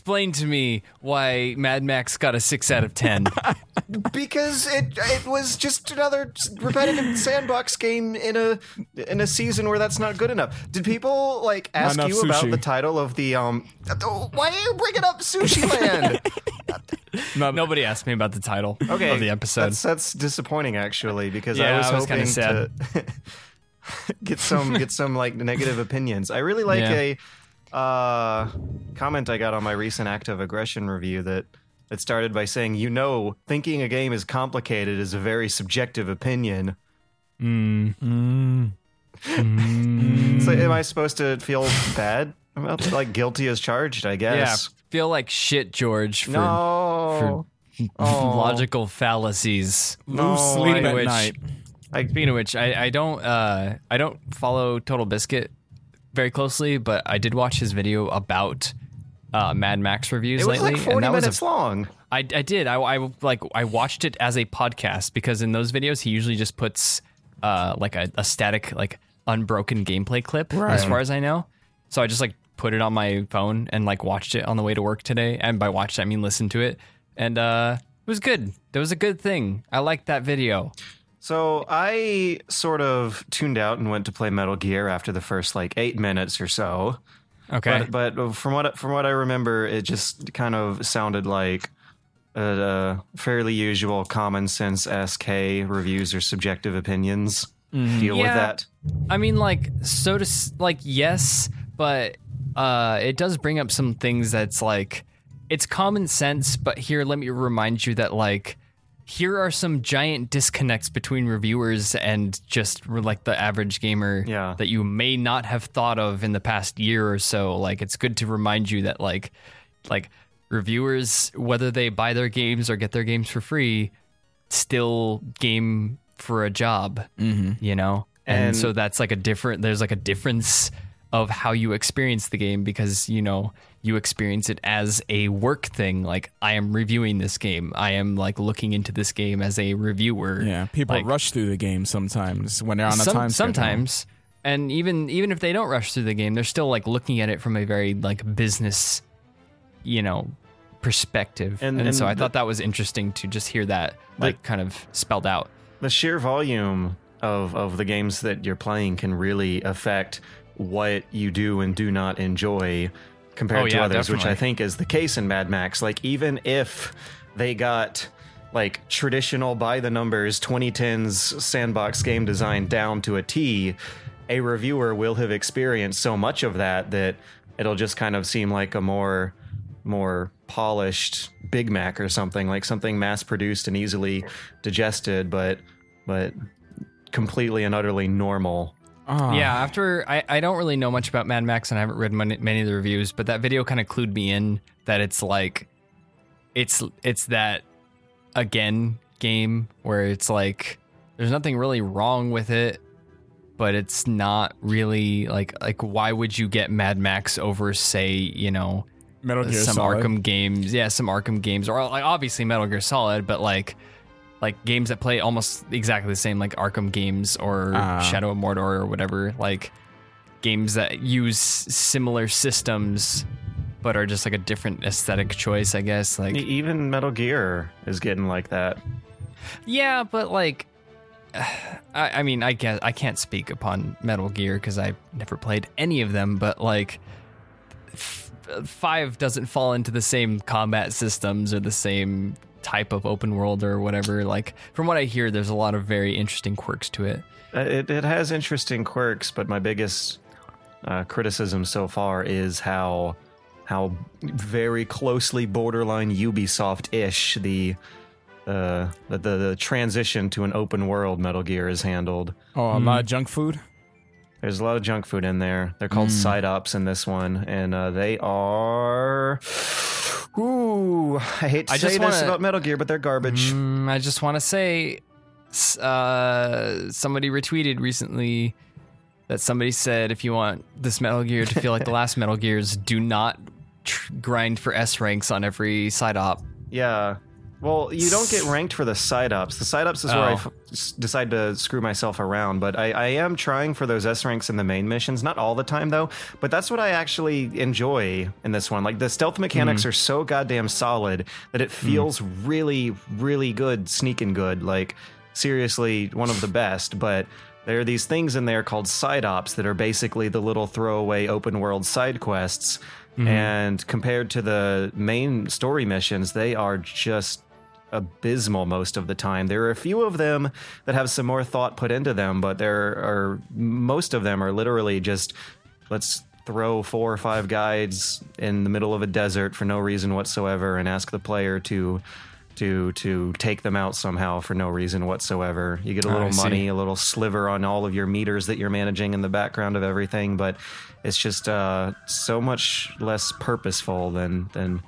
explain to me why Mad Max got a six out of ten. because it it was just another repetitive sandbox game in a in a season where that's not good enough. Did people like ask enough you about the title of the um? Why are you bringing up Sushi Land? Not, Nobody asked me about the title Okay, of the episode. That's, that's disappointing actually because Yeah, I was I was hoping kinda to get some get some like negative opinions. I really like Yeah. a uh, comment I got on my recent Act of Aggression review that that started by saying, "You know, thinking a game is complicated is a very subjective opinion." Mm. So, am I supposed to feel bad about it? like guilty as charged? I guess. yeah, guess. feel like shit, George, for, No. for logical fallacies. No, sleep at which, night. Speaking of which, I, I don't uh, I don't follow Total Biscuit very closely, but I did watch his video about uh, Mad Max reviews It was lately, like and forty that was minutes a, long. I, I did. I, I like I watched it as a podcast because in those videos he usually just puts uh like a, a static like unbroken gameplay clip as far as I know. So I just like put it on my phone and like watched it on the way to work today. And by watched I mean listened to it. And uh it was good. It was a good thing. I liked that video. So I sort of tuned out and went to play Metal Gear after the first like eight minutes or so. Okay. But, but from what from what I remember, it just kind of sounded like a, a fairly usual common sense SK reviews or subjective opinions. Deal with that. I mean, like, so to like, yes, but uh, it does bring up some things that's like, it's common sense. But here, let me remind you that like, here are some giant disconnects between reviewers and just like the average gamer Yeah. that you may not have thought of in the past year or so. Like, it's good to remind you that like, like reviewers, whether they buy their games or get their games for free, still game for a job mm-hmm. you know and, And- so that's like a different there's like a difference of how you experience the game because you know you experience it as a work thing. Like i am reviewing this game. I am like looking into this game as a reviewer. Yeah, people Like, rush through the game sometimes when they're on a some- time schedule. sometimes. And even even if they don't rush through the game they're still like looking at it from a very like business you know perspective. And, And- so i the- thought that was interesting to just hear that like kind of spelled out. The sheer volume of of the games that you're playing can really affect what you do and do not enjoy compared Oh, to yeah, others, which I think is the case in Mad Max. Like even if they got like traditional by the numbers 2010s sandbox game design down to a T, a reviewer will have experienced so much of that that it'll just kind of seem like a more more polished Big Mac or something, like something mass produced and easily digested, but but completely and utterly normal. Ah, Yeah, after I, I don't really know much about Mad Max and I haven't read many, many of the reviews, but that video kind of clued me in that it's like it's it's that again game where it's like there's nothing really wrong with it, but it's not really like like why would you get Mad Max over say, you know, Metal Gear some Solid. Arkham games. Yeah, some Arkham games, or like obviously Metal Gear Solid, but like like games that play almost exactly the same, like Arkham games or Ah. Shadow of Mordor or whatever. Like games that use similar systems, but are just like a different aesthetic choice, I guess. Like Even Metal Gear is getting like that. yeah, but like. I, I mean, I guess I can't speak upon Metal Gear because I've never played any of them, but like f- five doesn't fall into the same combat systems or the same type of open world or whatever. Like from what I hear, there's a lot of very interesting quirks to it. Uh, It, it has interesting quirks, but my biggest uh, criticism so far is how how very closely borderline Ubisoft-ish the uh, the, the the transition to an open world Metal Gear is handled. Oh, a lot of junk food. There's a lot of junk food in there. They're called side ops in this one, and uh, they are. Ooh, I hate to I say just this wanna- about Metal Gear, but they're garbage. Mm, I just want to say, uh, somebody retweeted recently that somebody said if you want this Metal Gear to feel like the last Metal Gears, do not tr- grind for S ranks on every side op. Yeah, Well, you don't get ranked for the side ops. The side ops is where I Oh. f- decide to screw myself around. But I, I am trying for those S ranks in the main missions. Not all the time though. But that's what I actually enjoy in this one. Like the stealth mechanics hmm. are so goddamn solid that it hmm. feels really, really good, sneaking good. Like seriously, one of the best. But there are these things in there called side ops that are basically the little throwaway open world side quests. Mm-hmm. And compared to the main story missions, they are just abysmal most of the time. There are a few of them that have some more thought put into them, but there are most of them are literally just let's throw four or five guides in the middle of a desert for no reason whatsoever and ask the player to to to take them out somehow for no reason whatsoever. You get a little see. money, a little sliver on all of your meters that you're managing in the background of everything, but it's just uh, so much less purposeful than than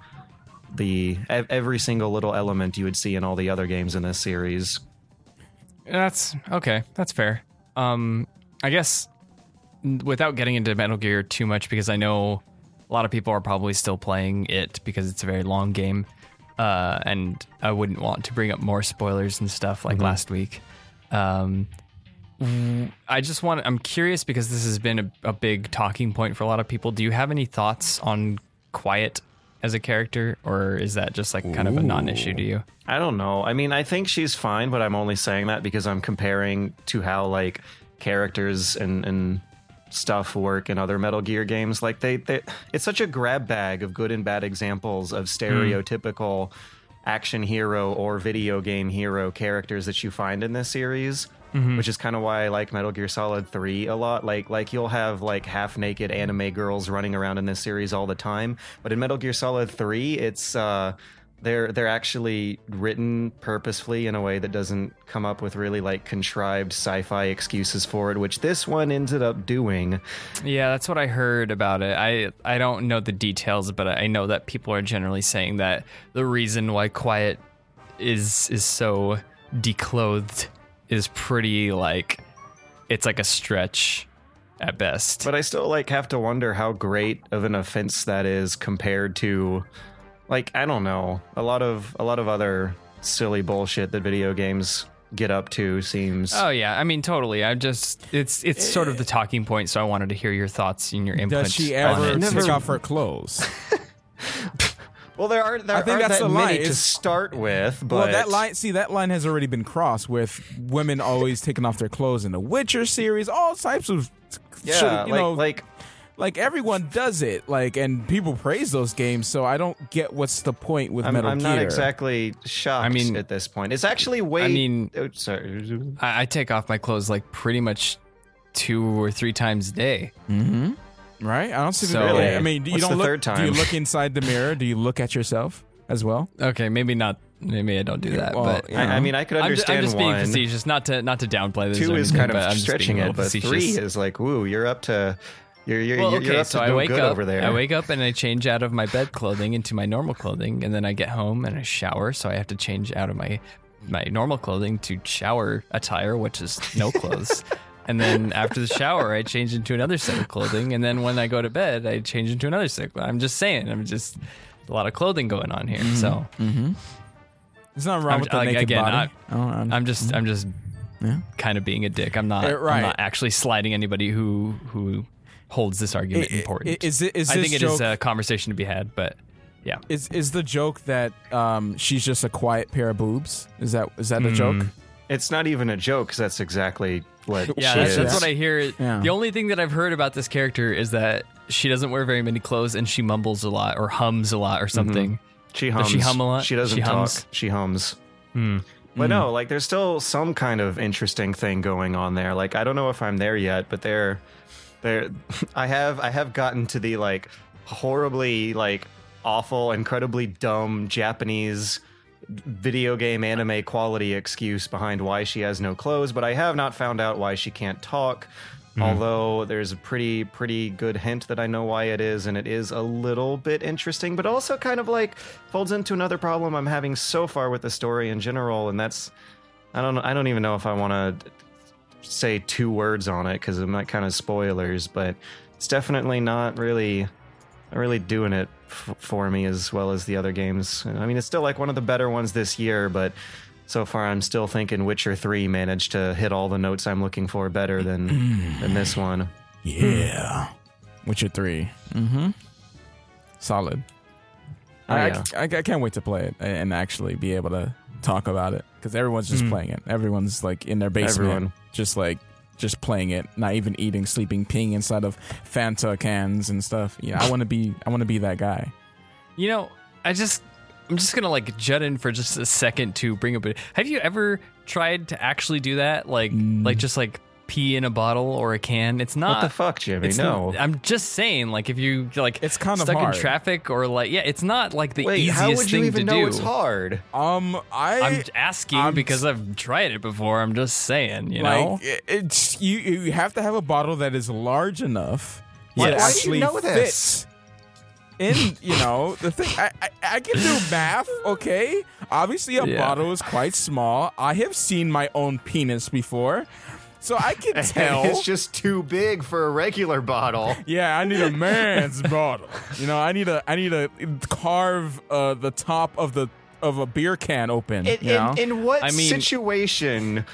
the every single little element you would see in all the other games in this series. That's okay. That's fair. Um, I guess without getting into Metal Gear too much, because I know a lot of people are probably still playing it because it's a very long game, uh, and I wouldn't want to bring up more spoilers and stuff like last week. Um, I just want. I'm curious because this has been a, a big talking point for a lot of people. Do you have any thoughts on Quiet as a character, or is that just like kind of a non-issue to you? I don't know. I mean, I think she's fine, but I'm only saying that because I'm comparing to how like characters and and stuff work in other Metal Gear games. Like they, they it's such a grab bag of good and bad examples of hmm. stereotypical action hero or video game hero characters that you find in this series. Which is kind of why I like Metal Gear Solid 3 a lot. Like like you'll have like half naked anime girls running around in this series all the time, but in Metal Gear Solid 3, it's uh they're they're actually written purposefully in a way that doesn't come up with really like contrived sci-fi excuses for it, which this one ended up doing. Yeah, that's what I heard about it. I I don't know the details, but I know that people are generally saying that the reason why Quiet is is so declothed is pretty like it's like a stretch at best. But I still like have to wonder how great of an offense that is compared to like I don't know, a lot of a lot of other silly bullshit that video games get up to seems Oh yeah, I mean totally. I'm just it's it's sort of the eh. talking point, so I wanted to hear your thoughts and your input. Does she on ever it. take off her clothes? Well, there are there I think aren't that's that the line, to start with, but well, that line, see, that line has already been crossed with women always taking off their clothes in the Witcher series, all types of, yeah, shit, you like know, like like everyone does it, like, and people praise those games. So I don't get what's the point with I'm, Metal I'm Gear. not exactly shocked. I mean- at this point, it's actually way. I mean- oh, sorry. I, I take off my clothes like pretty much two or three times a day. Mm-hmm. Right? I don't see the So- really. I mean, do you What's don't the look. third Do you time? look inside the mirror? Do you look at yourself as well? Okay, maybe not. Maybe I don't do that, Well, but yeah. I, I mean, I could I'm just, understand I'm just being one. facetious, not to not to downplay this. Two or is anything, kind but I'm of just stretching being a it, little but three facetious. is like, woo, you're up to, you're you're, Well, you're, okay, you're up so to I no wake good up. over there. I wake up and I change out of my bed clothing into my normal clothing, and then I get home and I shower. So I have to change out of my my normal clothing to shower attire, which is no clothes. and then after the shower, I change into another set of clothing, and then when I go to bed, I change into another set. I'm just saying, I'm just a lot of clothing going on here. So mm-hmm. Mm-hmm. it's not wrong I'm- with the like, naked again, body. I- I don't- I don't- I'm just mm-hmm. I'm just Yeah. kind of being a dick. I'm not right. I'm not actually sliding anybody who who holds this argument I- I- important. Is it? Is I this think it joke, is a conversation to be had, but yeah. Is is the joke that um, she's just a quiet pair of boobs? Is that is that the mm. joke? It's not even a joke because that's exactly what Yeah, she that's, is. that's what I hear. Yeah. The only thing that I've heard about this character is that she doesn't wear very many clothes and she mumbles a lot or hums a lot or something. She hums. she hum a lot? She doesn't She talk. hums? She hums. Hmm. But no, like there's still some kind of interesting thing going on there. Like I don't know if I'm there yet, but there, there, I have I have gotten to the like horribly like awful, incredibly dumb Japanese video game anime quality excuse behind why she has no clothes, but I have not found out why she can't talk. Hmm. Although there's a pretty pretty good hint that I know why it is, and it is a little bit interesting, but also kind of like folds into another problem I'm having so far with the story in general, and that's I don't I don't even know if I want to say two words on it because it might kind of spoilers, but it's definitely not really really doing it f- for me as well as the other games. I mean, it's still like one of the better ones this year, but so far I'm still thinking Witcher 3 managed to hit all the notes I'm looking for better than than this one. Yeah. Witcher 3. Mm-hmm. Solid. Oh, I, yeah. I, I can't wait to play it and actually be able to talk about it because everyone's just playing it. Everyone's like in their basement, Everyone. just like just playing it, not even eating, sleeping, peeing inside of Fanta cans and stuff. Yeah, I want to be. I want to be that guy. You know, I just I'm just gonna like jut in for just a second to bring up. A, have you ever tried to actually do that? Like, like mm. just like pee in a bottle or a can? It's not. What the fuck, Jimmy? It's No. not- I'm just saying, like, if you like, It's kind of stuck hard. in traffic or like, yeah, it's not like the Wait, easiest how would you thing even to know do. it's hard? Um, I I'm asking I'm- because I've tried it before. I'm just saying, you like know. it's you. You have to have a bottle that is large enough Why- to why do you know this? fit. In you know the thing, I, I I can do math. Okay, obviously a Yeah. bottle is quite small. I have seen my own penis before, so I can tell. it's just too big for a regular bottle. Yeah, I need a man's bottle. You know, I need a I need to carve uh, the top of the of a beer can open. In, you know? in, in what I mean- situation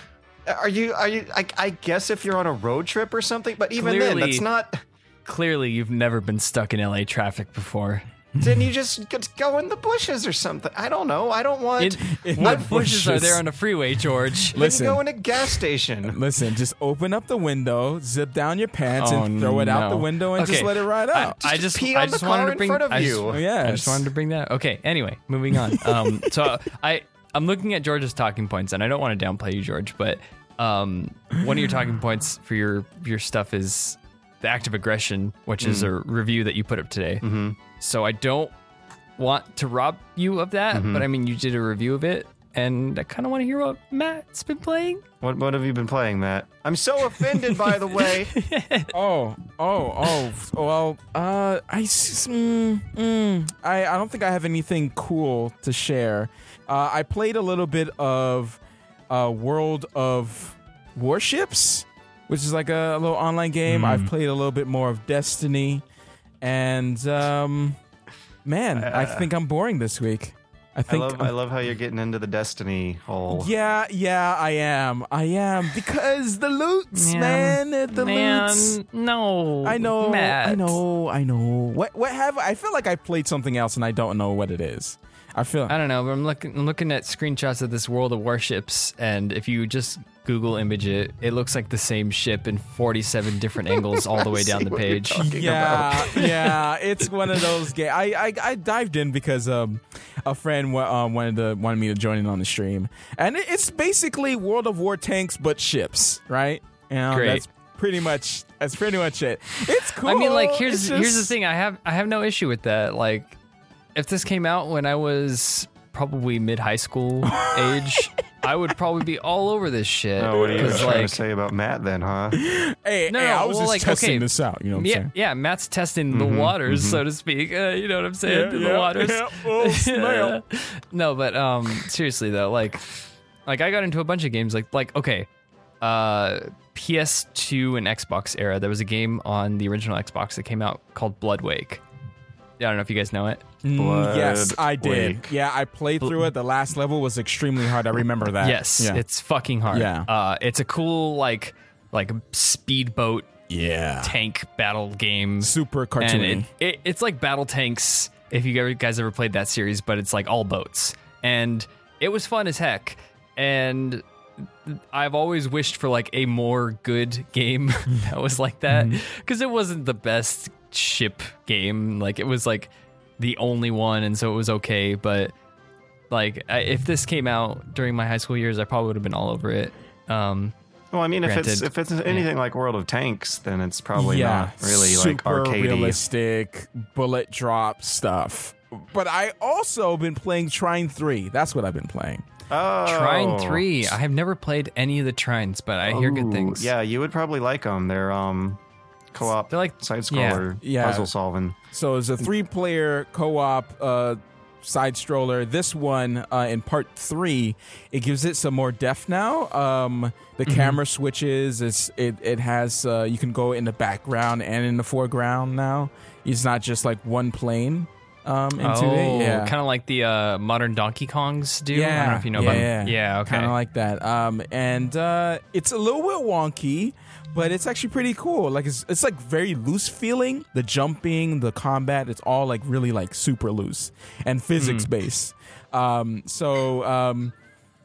are you? Are you? I, I guess if you're on a road trip or something, but even then, that's not. Clearly, you've never been stuck in LA traffic before. Then you just get- go in the bushes or something. I don't know. I don't want. In, In what the bushes are there on the freeway, George? then Listen. you go in a gas station. Listen, just open up the window, zip down your pants, Oh, and throw it out the window, and just let it ride I, out. I just pee I on the just wanted car to in bring front of I just- you. I just wanted to bring that. Okay. Anyway, moving on. Um, so I I'm looking at George's talking points, and I don't want to downplay you, George, but um, one of your talking points for your your stuff is the act of aggression, which is a review that you put up today. Mm-hmm. So I don't want to rob you of that, but I mean, you did a review of it, and I kind of want to hear what Matt's been playing. What What have you been playing, Matt? I'm so offended. by the way, oh, oh, oh. Well, uh, I, s- mm, mm, I, I don't think I have anything cool to share. Uh, I played a little bit of uh, World of Warships, which is like a, little online game. I've played a little bit more of Destiny, and um, man, I think I'm boring this week. I I think love I love how you're getting into the Destiny hole. Yeah, yeah, I am. I am because the loots, man, the loots. no. I know, Matt. I know, I know. What what have I feel like I played something else and I don't know what it is. I feel I don't know, but I'm looking I'm looking at screenshots of this World of Warships, and if you just Google image it, it looks like the same ship in 47 different angles all the way down the page. yeah, yeah, it's one of those games. I, I I dived in because um a friend wa- um, wanted to wanted me to join in on the stream, and it- it's basically World of War tanks but ships, right? You know, Great. that's pretty much that's pretty much it. It's cool. I mean, like here's It's here's the thing. I have I have no issue with that. Like, if this came out when I was probably mid high school age, I would probably be all over this shit. Oh, what are you 'Cause, trying like, to say about Matt then, huh? Hey, No, hey, I was well, just like, testing okay, this out. You know what I'm yeah, saying? yeah. Matt's testing the waters, so to speak. Uh, you know what I'm saying? Yeah, the yeah, waters. yeah. Oh, smell. no, but um, seriously though, like, like I got into a bunch of games. Like, like okay, uh, PS2 and Xbox era. There was a game on the original Xbox that came out called Blood Wake. I don't know if you guys know it. Mm, yes, I did. Wake. Yeah, I played through it. The last level was extremely hard. I remember that. Yes, Yeah. it's fucking hard. Yeah. uh, it's a cool like like speedboat yeah. tank battle game. Super and cartoony. it, it, it's like BattleTanx if you guys ever played that series but it's like all boats and it was fun as heck and i've always wished for like a more good game that was like that because it wasn't the best ship game like it was like the only one and so it was okay but like I, if this came out during my high school years i probably would have been all over it um Well, I mean, if it's if it's anything like World of Tanks, then it's probably yeah, not really like super arcadey. realistic bullet drop stuff. But I also been playing Trine Three. That's what I've been playing. Oh, trine 3 i have never played any of the trines but i hear good things Yeah, you would probably like them. They're um co-op. They're like- side scroller Yeah. puzzle solving. So it's a three player co op uh, side scroller. This one uh, in part three, it gives it some more depth now. Um, the camera switches. It's it it has uh, you can go in the background and in the foreground now. It's not just like one plane. Um, into oh, it. Yeah, kind of like the uh, modern Donkey Kongs do. I don't know if you know yeah, about yeah. Yeah, okay. Kind of like that. Um, and uh, it's a little bit wonky, but it's actually pretty cool. Like it's it's like very loose feeling. The jumping, the combat, it's all like really like super loose and physics Hmm. based. Um, so um,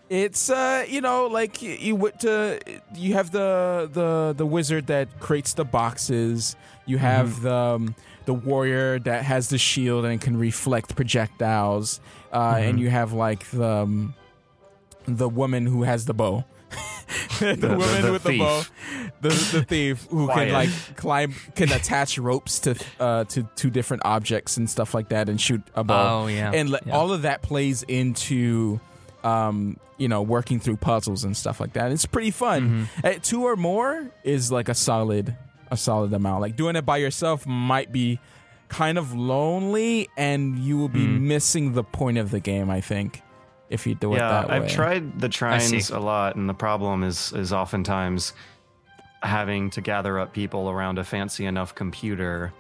it's uh, you know like you, you to you have the the the wizard that creates the boxes. You have Mm-hmm. the um, the warrior that has the shield and can reflect projectiles, uh, Mm-hmm. and you have like the um, the woman who has the bow. the, the- woman the with the bow, the the thief who can like climb, can attach ropes to uh, to two different objects and stuff like that, and shoot a bow. Oh, yeah. and le- Yeah. all of that plays into um, you know working through puzzles and stuff like that. It's pretty fun. Mm-hmm. Uh, two or more is like a solid a solid amount. Like doing it by yourself might be kind of lonely, and you will be Hmm. missing the point of the game. I think if you do it yeah, that way. I've tried the trines a lot, and the problem is is oftentimes having to gather up people around a fancy enough computer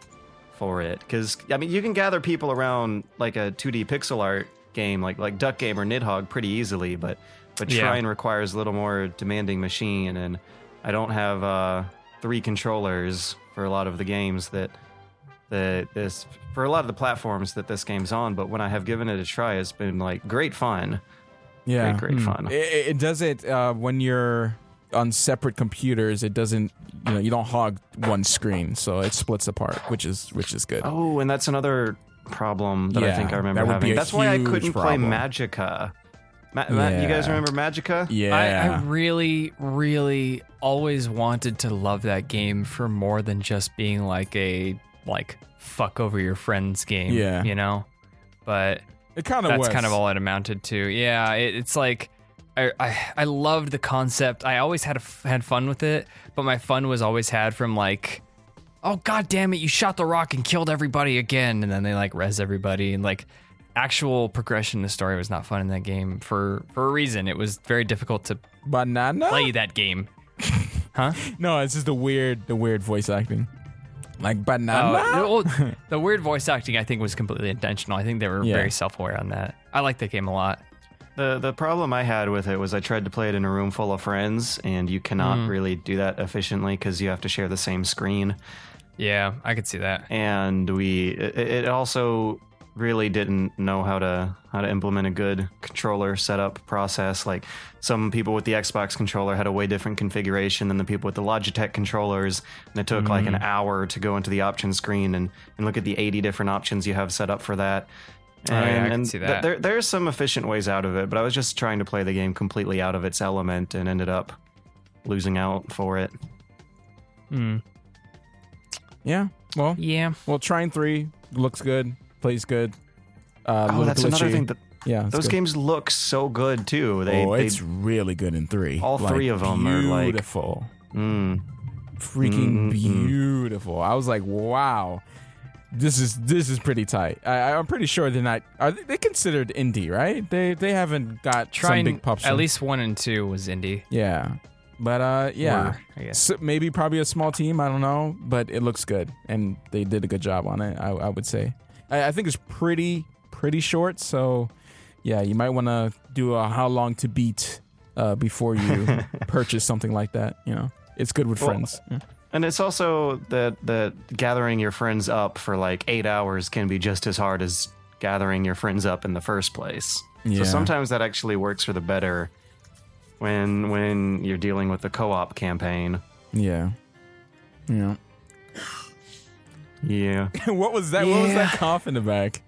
for it. Because I mean, you can gather people around like a 2D pixel art game, like like Duck Game or Nidhogg, pretty easily. But but Yeah. Trine requires a little more demanding machine, and I don't have uh, three controllers for a lot of the games that that this for a lot of the platforms that this game's on. But when I have given it a try, it's been like great fun. yeah, Great, great fun. It, it it does it uh, when you're on separate computers. It doesn't, you know, you don't hog one screen, so it splits apart, which is which is good. Oh, and that's another problem that I think I remember that would be having. a That's why I couldn't problem. play Magicka. Ma- Ma- you guys remember Magicka? Yeah, I, I really, really always wanted to love that game for more than just being like a like fuck over your friends game. Yeah. you know. But it kind of that's was kind of all it amounted to. Yeah, it, it's like I, I I loved the concept. I always had a had fun with it, but my fun was always had from like, oh god damn it, you shot the rock and killed everybody again, and then they like res everybody and like actual progression in the story was not fun in that game for for a reason. It was very difficult to banana. play that game. Huh? No, it's just the weird, the weird voice acting, like banana. Oh, well, the weird voice acting I think was completely intentional. I think they were Yeah. very self aware on that. I like the game a lot. The the problem I had with it was I tried to play it in a room full of friends, and you cannot Hmm. really do that efficiently because you have to share the same screen. Yeah, I could see that. And we it, it also really didn't know how to how to implement a good controller setup process. Like some people with the Xbox controller had a way different configuration than the people with the Logitech controllers, and it took like an Mm-hmm. hour to go into the options screen and, and look at the 80 different options you have set up for that. Oh, yeah, I And, can and see th- that. there are some efficient ways out of it, but I was just trying to play the game completely out of its element and ended up losing out for it. Hmm. Yeah. Well, Yeah. well, Trine Three looks good, plays good. Uh, Oh, little that's another thing. That, Yeah, those good. games look so good too. They, oh, they it's really good in three. All Like, three of 'em are, like- beautiful, mm, freaking Mm, mm, mm. beautiful. I was like, wow, this is this is pretty tight. I, I'm pretty sure they're not. Are they, they considered indie? Right? They they haven't got some Trying big pups. at least one and two was indie. yeah, but uh, yeah. Were, I guess. So maybe probably a small team. I don't know, but it looks good, and they did a good job on it. I, I would say. I, I think it's pretty pretty short. So, yeah, you might want to do a how long to beat uh, before you purchase something like that. You know, it's good with Well, friends. Yeah. and it's also that that gathering your friends up for like eight hours can be just as hard as gathering your friends up in the first place. Yeah. So sometimes that actually works for the better when when you're dealing with the co-op campaign. Yeah. Yeah. Yeah, what was that? What was Yeah. that cough in the back?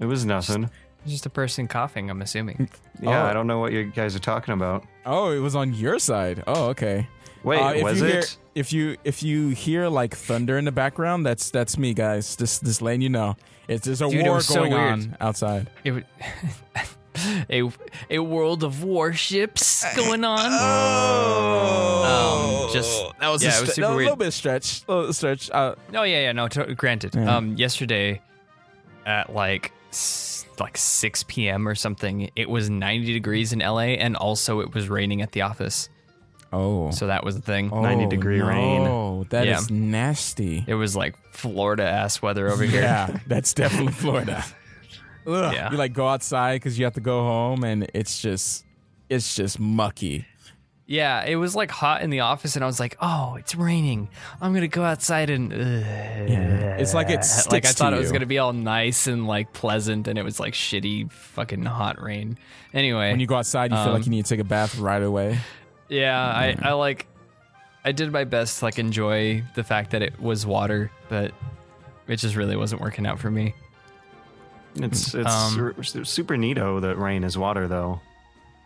it was nothing. Just a person coughing, I'm assuming. Yeah, Oh. I don't know what you guys are talking about. Oh, it was on your side. Oh, okay. Wait, Uh, if was you it? Hear, if you if you hear like thunder in the background, that's that's me, guys. Just just letting you know, it's there's a Dude, it war was so going weird. on outside. It would a a world of warships going on. Oh, Um, just- that was yeah, a, it was stre- super a weird. little bit stretch, a little stretch. Uh, Oh yeah, yeah, no, to- granted. Yeah. Um, yesterday at like s- like 6 p.m. or something, it was 90 degrees in LA and also it was raining at the office. Oh. So that was the thing. 90 degree rain. Oh, that is Yeah. nasty. It was like Florida ass weather over here. Yeah, that's definitely Florida. Ugh. Yeah. You like go outside because you have to go home, and it's just, it's just mucky. Yeah, it was like hot in the office, and I was like, "Oh, it's raining. I'm gonna go outside and." It's like it sticks like I thought it was you. gonna be all nice and like pleasant, and it was like shitty, fucking hot rain. Anyway, When you go outside, you feel Um, like you need to take a bath right away. yeah, I, I like, I did my best to like enjoy the fact that it was water, but it just really wasn't working out for me. It's it's Um, su- super neato that rain is water though.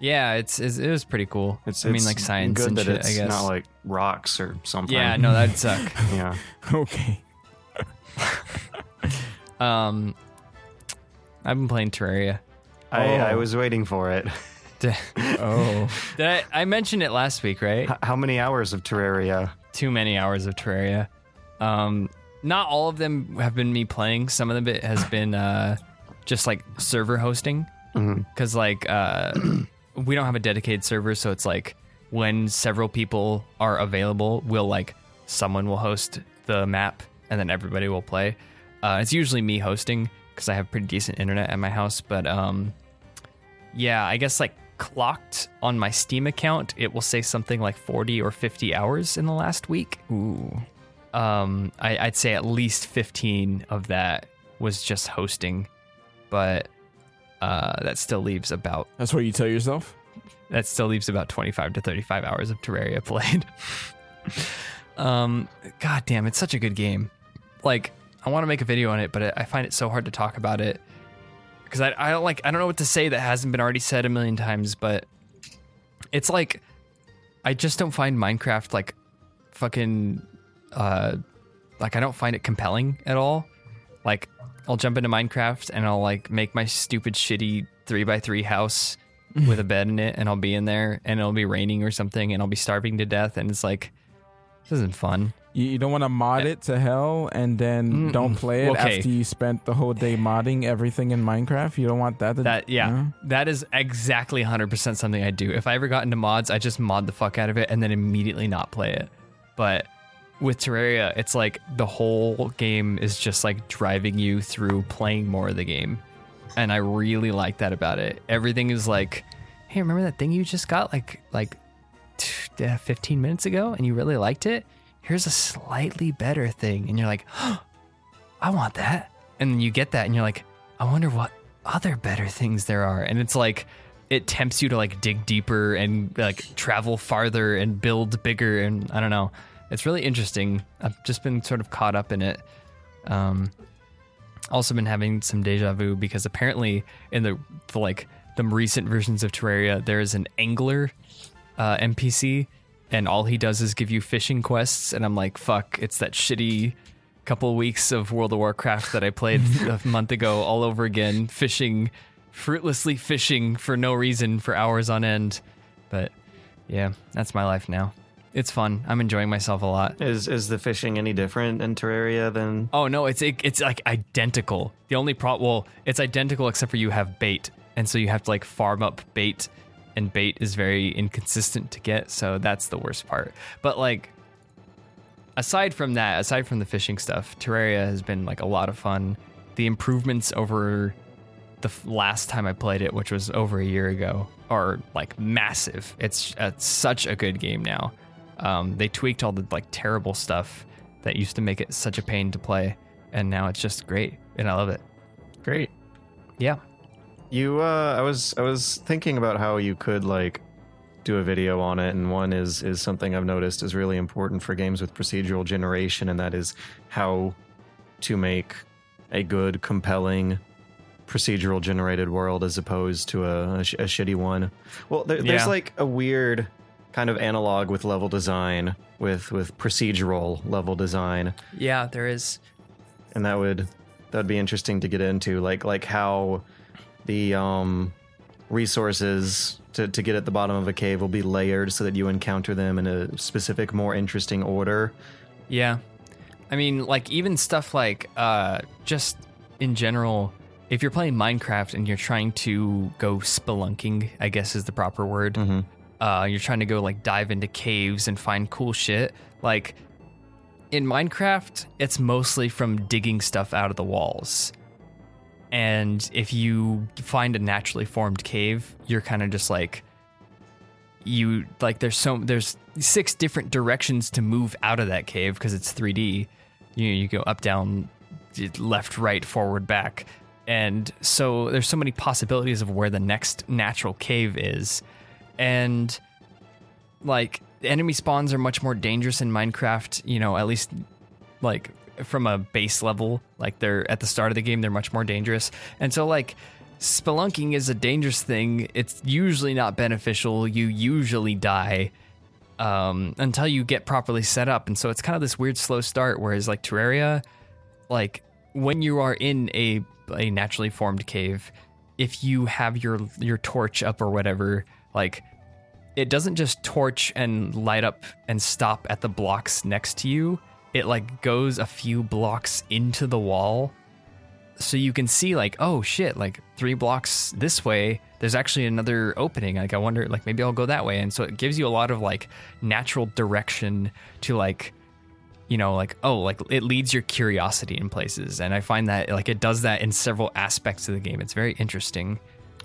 Yeah, it's, it's it was pretty cool. It's I mean, it's like science good and that shit. it's I guess. not like rocks or something. yeah, no, that'd suck. yeah. Okay. Um, I've been playing Terraria. I, I Oh. was waiting for it. Did Oh. I, I mentioned it last week, right? H- How many hours of Terraria? Too many hours of Terraria. Um, not all of them have been me playing. Some of them it has been uh, just like server hosting. Because like uh, we don't have a dedicated server, so it's like when several people are available, we'll like someone will host the map, and then everybody will play. Uh, it's usually me hosting because I have pretty decent internet at my house, but um, yeah, I guess like clocked on my Steam account, it will say something like 40 or 50 hours in the last week. Ooh. Um, I, I'd say at least 15 of that was just hosting, but uh, that still leaves about That's what you tell yourself. that still leaves about 25 to 35 hours of Terraria played. um, God damn, it's such a good game. Like, I want to make a video on it, but I I find it so hard to talk about it because I, I don't like I don't know what to say that hasn't been already said a million times. But it's like I just don't find Minecraft like fucking uh like I don't find it compelling at all. Like I'll jump into Minecraft and I'll like make my stupid shitty three by three house with a bed in it and I'll be in there and it'll be raining or something and I'll be starving to death and it's like this isn't fun. You, you don't want to mod it to hell and then don't play it Okay. after you spent the whole day modding everything in Minecraft. You don't want that. To, That yeah, No? that is exactly 100% something I do. If I ever got into mods, I just mod the fuck out of it and then immediately not play it. But with Terraria, it's like the whole game is just like driving you through playing more of the game. And I really like that about it. Everything is like, "Hey, remember that thing you just got like like t- uh, 15 minutes ago and you really liked it? Here's a slightly better thing." And you're like, I want that. And then you get that and you're like, I wonder what other better things there are. And it's like it tempts you to like dig deeper and like travel farther and build bigger and I don't know. It's really interesting. I've just been sort of caught up in it. Um also been having some deja vu because apparently in the, the like the recent versions of Terraria there is an angler uh, NPC and all he does is give you fishing quests and I'm like fuck it's that shitty couple weeks of World of Warcraft that I played a month ago all over again fishing fruitlessly fishing for no reason for hours on end but yeah that's my life now it's fun I'm enjoying myself a lot Is is the fishing any different in Terraria than? Oh no, it's it, it's like identical. The only pro well, it's identical except for you have bait, and so you have to like farm up bait, and bait is very inconsistent to get. So that's the worst part. But like, aside from that, aside from the fishing stuff, Terraria has been like a lot of fun. The improvements over the last time I played it, which was over a year ago, are like massive. It's, it's such a good game now. Um, they tweaked all the like terrible stuff that used to make it such a pain to play, and now it's just great, and I love it. Great. Yeah, You, uh, I was, I was thinking about how you could like do a video on it, and one is is something I've noticed is really important for games with procedural generation, and that is how to make a good, compelling procedural generated world as opposed to a, a, sh- a shitty one. Well, there, there's Yeah. like a weird kind of analog with level design with with procedural level design yeah, there is. and that would that would be interesting to get into like like how the um resources to, to get at the bottom of a cave will be layered so that you encounter them in a specific more interesting order Yeah. I mean, like even stuff like uh just in general if you're playing Minecraft and you're trying to go spelunking, I guess is the proper word. Uh, you're trying to go like dive into caves and find cool shit. Like in Minecraft, it's mostly from digging stuff out of the walls. And if you find a naturally formed cave, you're kind of just like you like there's so there's six different directions to move out of that cave because it's 3D. You you go up, down, left, right, forward, back. And so there's so many possibilities of where the next natural cave is. And like enemy spawns are much more dangerous in Minecraft, you know, at least like from a base level, like they're at the start of the game, they're much more dangerous. And so like spelunking is a dangerous thing. It's usually not beneficial. You usually die um, until you get properly set up. And so it's kind of this weird slow start. Whereas like Terraria, like when you are in a a naturally formed cave, if you have your your torch up or whatever, like it doesn't just torch and light up and stop at the blocks next to you. It like goes a few blocks into the wall. So you can see like, oh shit, like three blocks this way, there's actually another opening. Like I wonder like maybe I'll go that way. And so it gives you a lot of like natural direction to like you know, like oh, like it leads your curiosity in places. And I find that like it does that in several aspects of the game. It's very interesting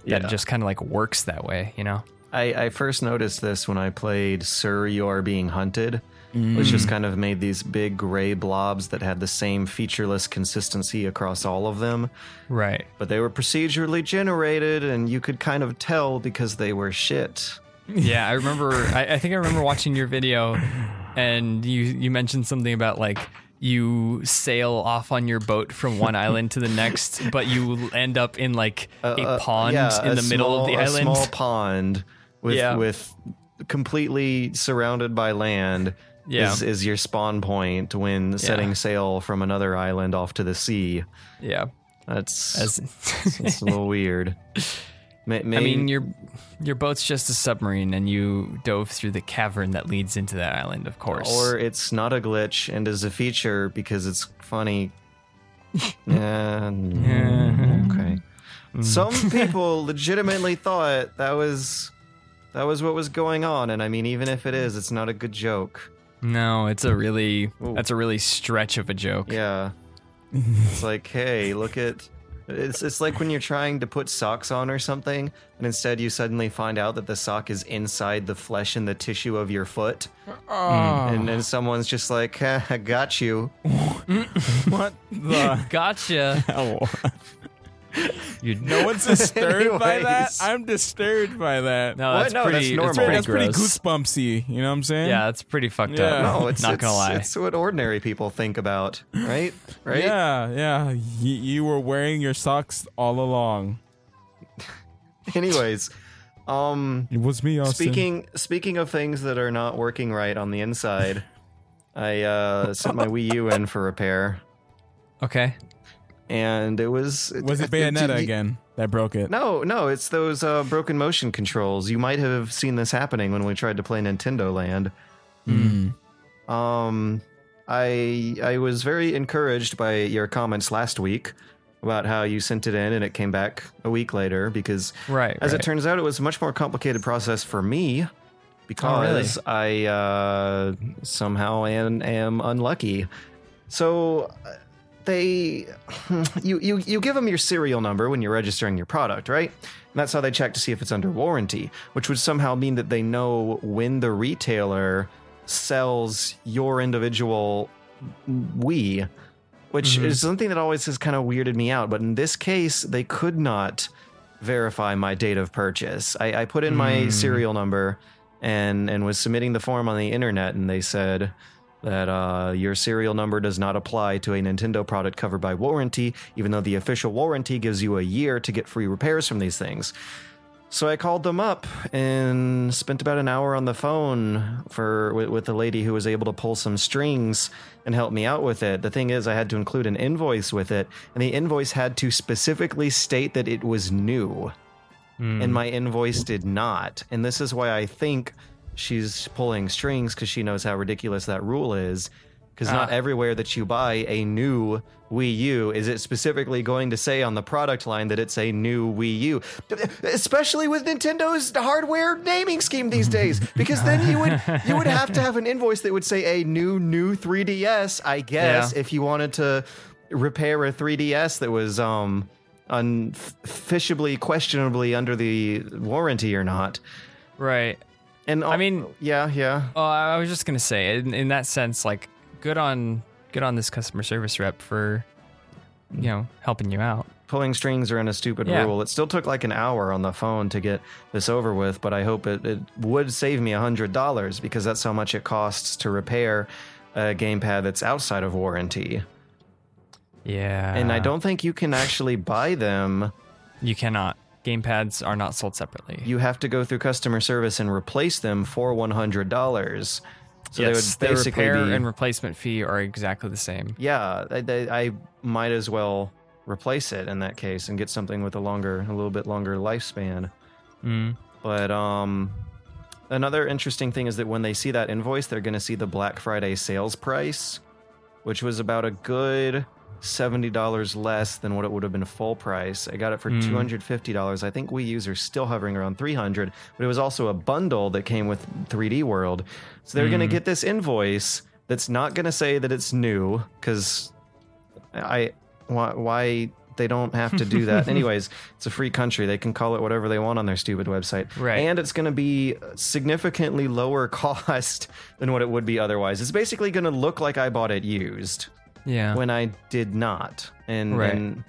that Yeah. it just kind of like works that way, you know? I, I first noticed this when I played Sir You Are Being Hunted, which just kind of made these big gray blobs that had the same featureless consistency across all of them. Right. But they were procedurally generated, and you could kind of tell because they were shit. Yeah, I remember. I, I think I remember watching your video, and you you mentioned something about like you sail off on your boat from one island to the next, but you end up in like a Uh, pond yeah, in a the middle of small- the a island. small pond with Yeah. with completely surrounded by land. Yeah. Is, is your spawn point when setting sail from another island off to the sea. yeah, That's as it's a little weird. Ma- I mean, your your boat's just a submarine, and you dove through the cavern that leads into that island, of course. or it's not a glitch and is a feature because it's funny. yeah, mm, okay. Some people legitimately thought that was that was what was going on, and I mean, even if it is, it's not a good joke. no, it's a really Ooh. that's a really stretch of a joke. Yeah, it's like, hey, look at. It's it's like when you're trying to put socks on or something, and instead you suddenly find out that the sock is inside the flesh and the tissue of your foot, Oh, and then someone's just like, "Ha, "I got you." what the Gotcha. Hell? You No one's disturbed by that. Anyways. I'm disturbed by that. No, What? that's No, that's pretty. normal. That's That's pretty pretty, gross. goosebumpsy. You know what I'm saying? Yeah, that's pretty fucked Yeah. up. No, it's not it's, gonna lie. It's what ordinary people think about, right? Right? Yeah, yeah. Y- you were wearing your socks all along. Anyways, um, It was me, Austin. speaking speaking of things that are not working right on the inside, I uh, sent my Wii U in for repair, Okay. And it was was it Bayonetta again that broke it? No, no, it's those uh, broken motion controls. You might have seen this happening when we tried to play Nintendo Land. Mm. Um, I I was very encouraged by your comments last week about how you sent it in and it came back a week later because Right. as right. it turns out it was a much more complicated process for me because I uh, somehow am, am unlucky. So uh, they you, you you give them your serial number when you're registering your product, right? And that's how they check to see if it's under warranty, which would somehow mean that they know when the retailer sells your individual Wii, which mm-hmm. is something that always has kind of weirded me out. But in this case, they could not verify my date of purchase. I, I put in my mm. serial number and and was submitting the form on the internet, and they said that uh, your serial number does not apply to a Nintendo product covered by warranty, even though the official warranty gives you a year to get free repairs from these things. So I called them up and spent about an hour on the phone for with, with the lady who was able to pull some strings and help me out with it. The thing is, I had to include an invoice with it, and the invoice had to specifically state that it was new, and my invoice did not. And this is why I think she's pulling strings because she knows how ridiculous that rule is. Because not Ah. everywhere that you buy a new Wii U is it specifically going to say on the product line that it's a new Wii U. Especially with Nintendo's hardware naming scheme these days. Because then you would you would have to have an invoice that would say a new new 3DS, I guess, Yeah. if you wanted to repair a 3DS that was um unfishably questionably under the warranty or not. Right. And I mean- oh, yeah, yeah. Oh, I was just gonna say, in, in that sense, like, good on good on this customer service rep for, you know, helping you out. pulling strings are in a stupid Yeah. rule. It still took like an hour on the phone to get this over with, but I hope it, it would save me a hundred dollars because that's how much it costs to repair a gamepad that's outside of warranty. Yeah. and I don't think you can actually buy them. You cannot. Gamepads are not sold separately. You have to go through customer service and replace them for one hundred dollars. So yes, they the would basically repair be and replacement fee are exactly the same. yeah. I, I, I might as well replace it in that case and get something with a longer, a little bit longer lifespan. Mm. But um, another interesting thing is that when they see that invoice, they're going to see the Black Friday sales price, which was about a good seventy dollars less than what it would have been full price. I got it for hmm. fifty dollars. I think Wii users still hovering around three hundred, but it was also a bundle that came with 3D World. So they're going to hmm. get this invoice that's not going to say that it's new because I why, why they don't have to do that. Anyways, it's a free country. They can call it whatever they want on their stupid website. Right. And it's going to be significantly lower cost than what it would be otherwise. It's basically going to look like I bought it used Yeah. when I did not. And, Right. and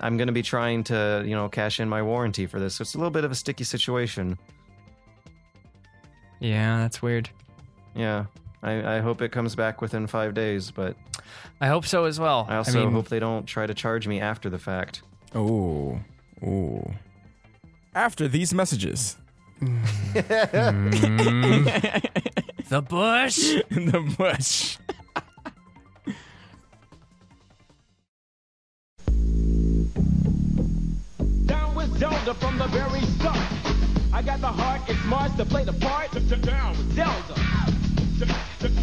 I'm going to be trying to, you know, cash in my warranty for this. So it's a little bit of a sticky situation. yeah, that's weird. Yeah. I, I hope it comes back within five days, but I hope so as well. I also mean, hope they don't try to charge me after the fact. Oh, oh. After these messages, mm. the bush. the bush. Zelda from the very start. I got the heart, it's Mars to play the part. Down with Zelda.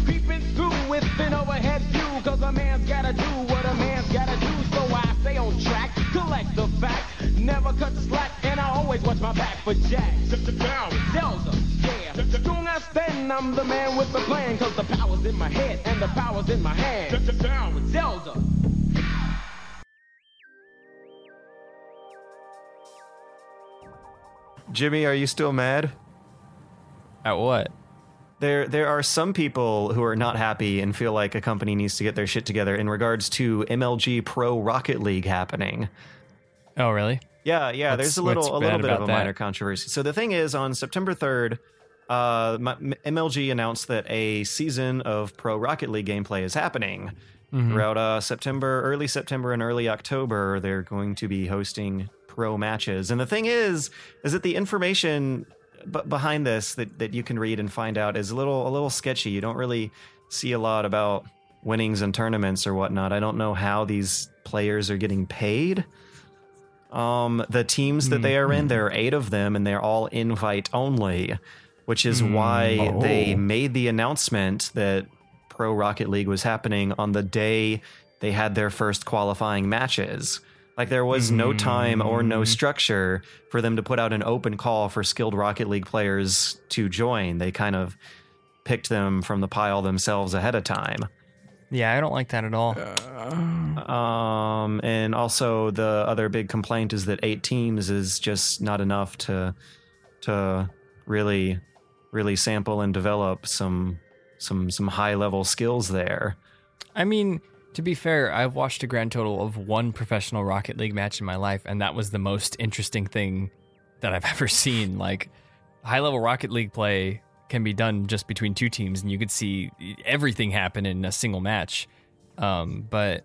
Peeping through with an overhead view, cause a man's gotta do what a man's gotta do. So I stay on track, collect the facts, never cut the slack, and I always watch my back for Jack. Down with Zelda, yeah. Strong I stand, I'm the man with the plan, cause the power's in my head and the power's in my hand. Down with Zelda. Jimmy, are you still mad? At what? There, there are some people who are not happy and feel like a company needs to get their shit together in regards to MLG Pro Rocket League happening. Oh, really? Yeah, yeah. What's- there's a little, a little bit of a that? minor controversy. So the thing is, on September 3rd, uh, MLG announced that a season of Pro Rocket League gameplay is happening Mm-hmm. throughout uh, September, early September, and early October. They're going to be hosting pro matches, and the thing is, is that the information b- behind this that, that you can read and find out is a little a little sketchy. You don't really see a lot about winnings and tournaments or whatnot. I don't know how these players are getting paid. Um, the teams that they are in, hmm, there hmm. are eight of them, and they're all invite only, which is hmm, why oh. they Oh. made the announcement that Pro Rocket League was happening on the day they had their first qualifying matches. Like there was no time or no structure for them to put out an open call for skilled Rocket League players to join. They kind of picked them from the pile themselves ahead of time. Yeah, I don't like that at all. Um, and also the other big complaint is that eight teams is just not enough to to really really sample and develop some some some high level skills there. I mean, to be fair, I've watched a grand total of one professional Rocket League match in my life, and that was the most interesting thing that I've ever seen. Like, high level Rocket League play can be done just between two teams, and you could see everything happen in a single match. Um, but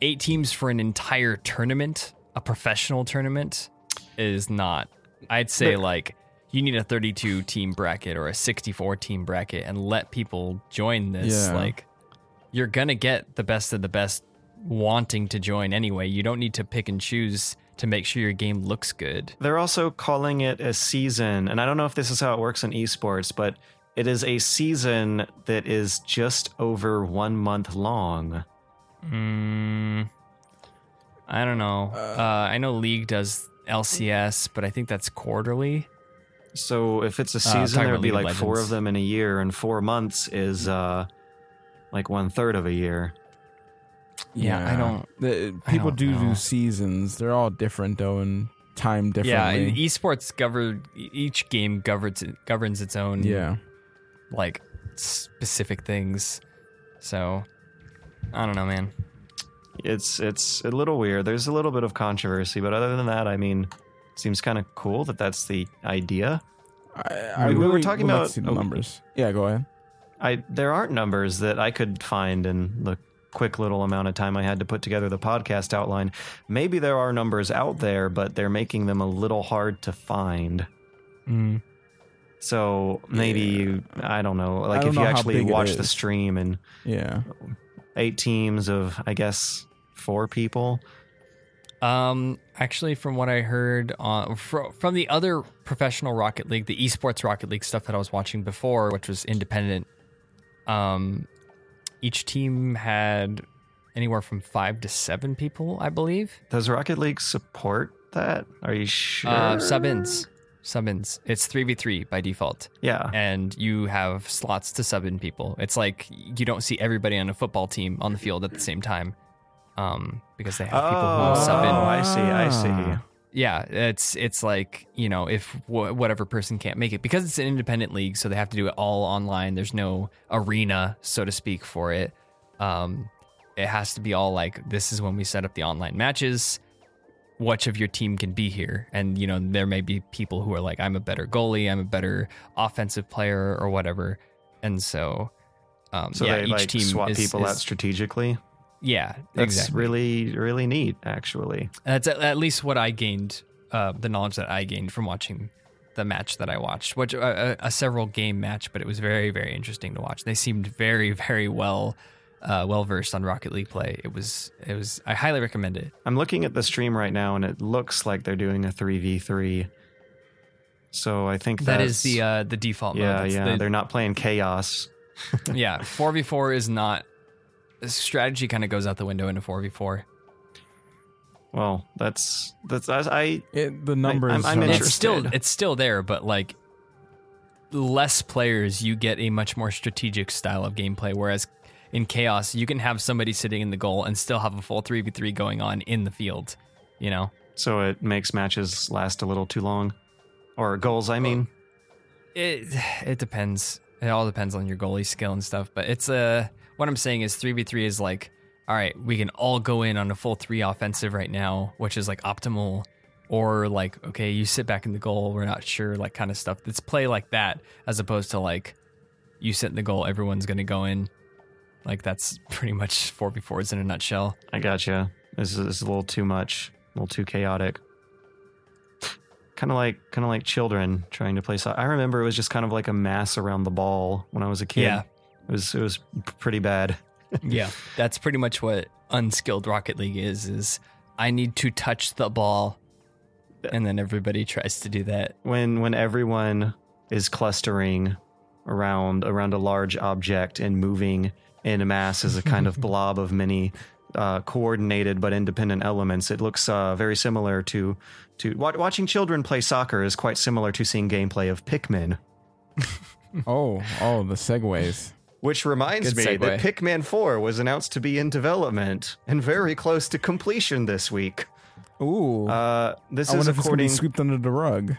eight teams for an entire tournament, a professional tournament, is not. I'd say But- like you need a 32 team bracket or a 64 team bracket and let people join this. Yeah. Like you're gonna get the best of the best wanting to join anyway. You don't need to pick and choose to make sure your game looks good. They're also calling it a season, and I don't know if this is how it works in esports, but It is a season that is just over one month long. Mm, I don't know. Uh, I know League does LCS, but I think that's quarterly. So if it's a Uh, season, there about would be League of like four of them in a year, and four months is uh like one third of a year. Yeah, I don't- The, I people don't do know. do seasons. They're all different though, and time Yeah, differently. and esports govern each game governs governs its own yeah. like specific things. So I don't know, man. It's it's a little weird. There's a little bit of controversy, but other than that, I mean, seems kind of cool that that's the idea. I, I We- we were talking would like about- to see the oh. numbers. Yeah, go ahead. I there aren't numbers that I could find in the quick little amount of time I had to put together the podcast outline. Maybe there are numbers out there, but they're making them a little hard to find. Mm. So maybe you, I don't know, like don't if you know how actually watch the stream and Yeah. eight teams of, I guess, four people. Um, actually, from what I heard on fro- from the other professional Rocket League, the esports Rocket League stuff that I was watching before, which was independent, um, each team had anywhere from five to seven people, I believe. Does Rocket League support that? Are you sure? Uh, sub ins, sub ins. It's three v three by default, Yeah. and you have slots to sub in people. It's like you don't see everybody on a football team on the field at the same time, um, because they have people Oh, who sub in. I see. I see. Ah. yeah it's it's like you know if wh- whatever person can't make it because it's an independent league so they have to do it all online there's no arena so to speak for it um it has to be all like this is when we set up the online matches which of your team can be here and you know there may be people who are like i'm a better goalie i'm a better offensive player or whatever and so um So yeah they each like team swap is, people is- out strategically. Yeah That's exactly really, really neat, actually. That's at, at least what I gained, uh, the knowledge that I gained from watching the match that I watched, which uh, a, a several game match, but it was very, very interesting to watch. They seemed very, very well, uh, well versed on Rocket League play. It was, it was. I highly recommend it. I'm looking at the stream right now, and it looks like they're doing a three v three. So I think That that's, the uh, the default yeah, mode. That's yeah. the- they're not playing chaos. yeah. Four v four is not. Strategy kind of goes out the window into four v four. Well, that's that's I, I It, the numbers. I'm- I'm are- It's interested. still it's still there, but like less players, you get a much more strategic style of gameplay. Whereas in chaos, you can have somebody sitting in the goal and still have a full three v three going on in the field. You know, so it makes matches last a little too long, or goals. I mean, it it depends. It all depends on your goalie skill and stuff. But it's a what I'm saying is three v three is like, all right, we can all go in on a full three offensive right now, which is like optimal. Or like, okay, you sit back in the goal, we're not sure, like kind of stuff. It's play like that, as opposed to like, you sit in the goal, everyone's gonna go in. Like that's pretty much four v fours in a nutshell. I gotcha. This is, this is a little too much, a little too chaotic. Kind of like, kind of like children trying to play. So I remember it was just kind of like a mass around the ball when I was a kid. Yeah. It was it was pretty bad. Yeah, that's pretty much what unskilled Rocket League is. Is I need to touch the ball, and then everybody tries to do that. when when everyone is clustering around around a large object and moving in a mass as a kind of blob of many uh, coordinated but independent elements, it looks uh, very similar to to wa- watching children play soccer is quite similar to seeing gameplay of Pikmin. oh, oh, the segues. Which reminds Good me that segue. Pikmin 4 was announced to be in development and very close to completion this week. Ooh. Uh, this I is wonder if it's according. swept under the rug.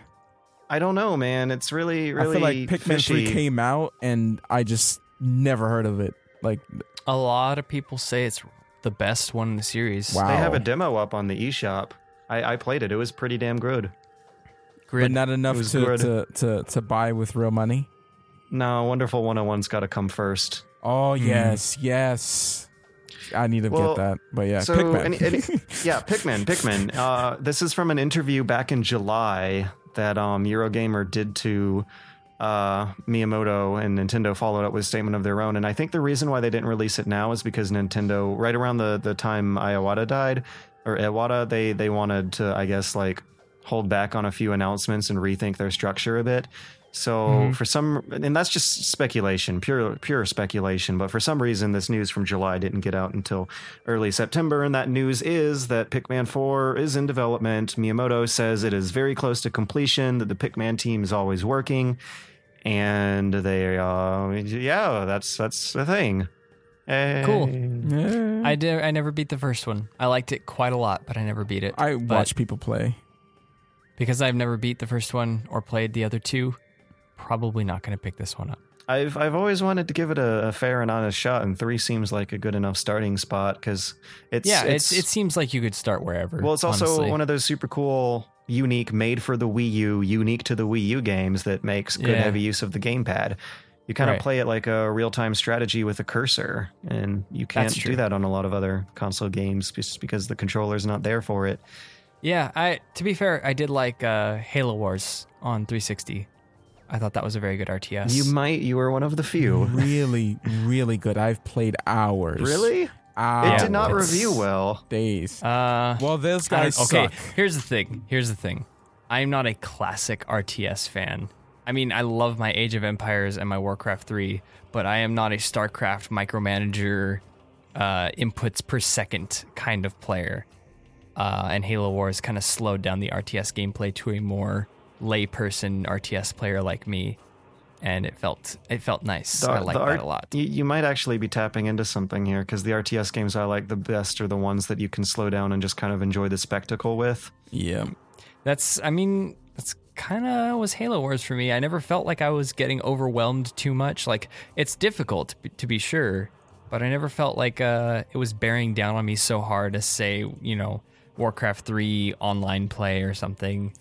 I don't know, man. It's really, really. I feel like Pikmin fishy. 3 came out and I just never heard of it. Like, A lot of people say it's the best one in the series. Wow. They have a demo up on the eShop. I, I played it. It was pretty damn good. but not enough to, to, to, to buy with real money. No, Wonderful 101's got to come first. Oh, Hmm. yes, yes. I need to Well, get that. But yeah, so Pikmin. any- any- yeah, Pikmin, Pikmin. Uh, this is from an interview back in July that um, Eurogamer did to uh, Miyamoto and Nintendo followed up with a statement of their own. And I think the reason why they didn't release it now is because Nintendo, right around the, the time Iwata died, or Iwata, they, they wanted to, I guess, like hold back on a few announcements and rethink their structure a bit. So for some, and that's just speculation, pure pure speculation. But for some reason, this news from July didn't get out until early September, and that news is that Pikmin Four is in development. Miyamoto says it is very close to completion. That the Pikmin team is always working, and they, uh, yeah, that's that's the thing. Hey. Cool. Yeah. I did. I never beat the first one. I liked it quite a lot, but I never beat it. I But watch people play. because I've never beat the first one or played the other two. Probably not going to pick this one up. I've I've always wanted to give it a, a fair and honest shot, and three seems like a good enough starting spot because it's yeah, it's, it seems like you could start wherever. well, it's also honestly. one of those super cool, unique, made for the Wii U, unique to the Wii U games that makes good Yeah. heavy use of the gamepad. You kind of Right. play it like a real time strategy with a cursor, and you can't do that on a lot of other console games just because the controller's not there for it. Yeah, I to be fair, I did like uh, Halo Wars on 360. I thought that was a very good RTS. You might, you were one of the few. Really, really good. I've played hours. Really? Hours. It did not review well. Days. uh, well, those I don't- guys okay, suck. here's the thing. Here's the thing. I'm not a classic RTS fan. I mean, I love my Age of Empires and my Warcraft 3, but I am not a StarCraft micromanager uh, inputs per second kind of player. Uh, and Halo Wars kind of slowed down the RTS gameplay to a more layperson RTS player like me, and it felt it felt nice. I like that art- a lot. You, you might actually be tapping into something here because the RTS games I like the best are the ones that you can slow down and just kind of enjoy the spectacle with. Yeah. That's, I mean, that's kind of was Halo Wars for me. I never felt like I was getting overwhelmed too much. Like, it's difficult to be, to be sure, but I never felt like uh, it was bearing down on me so hard as, say, you know, Warcraft 3 online play or something,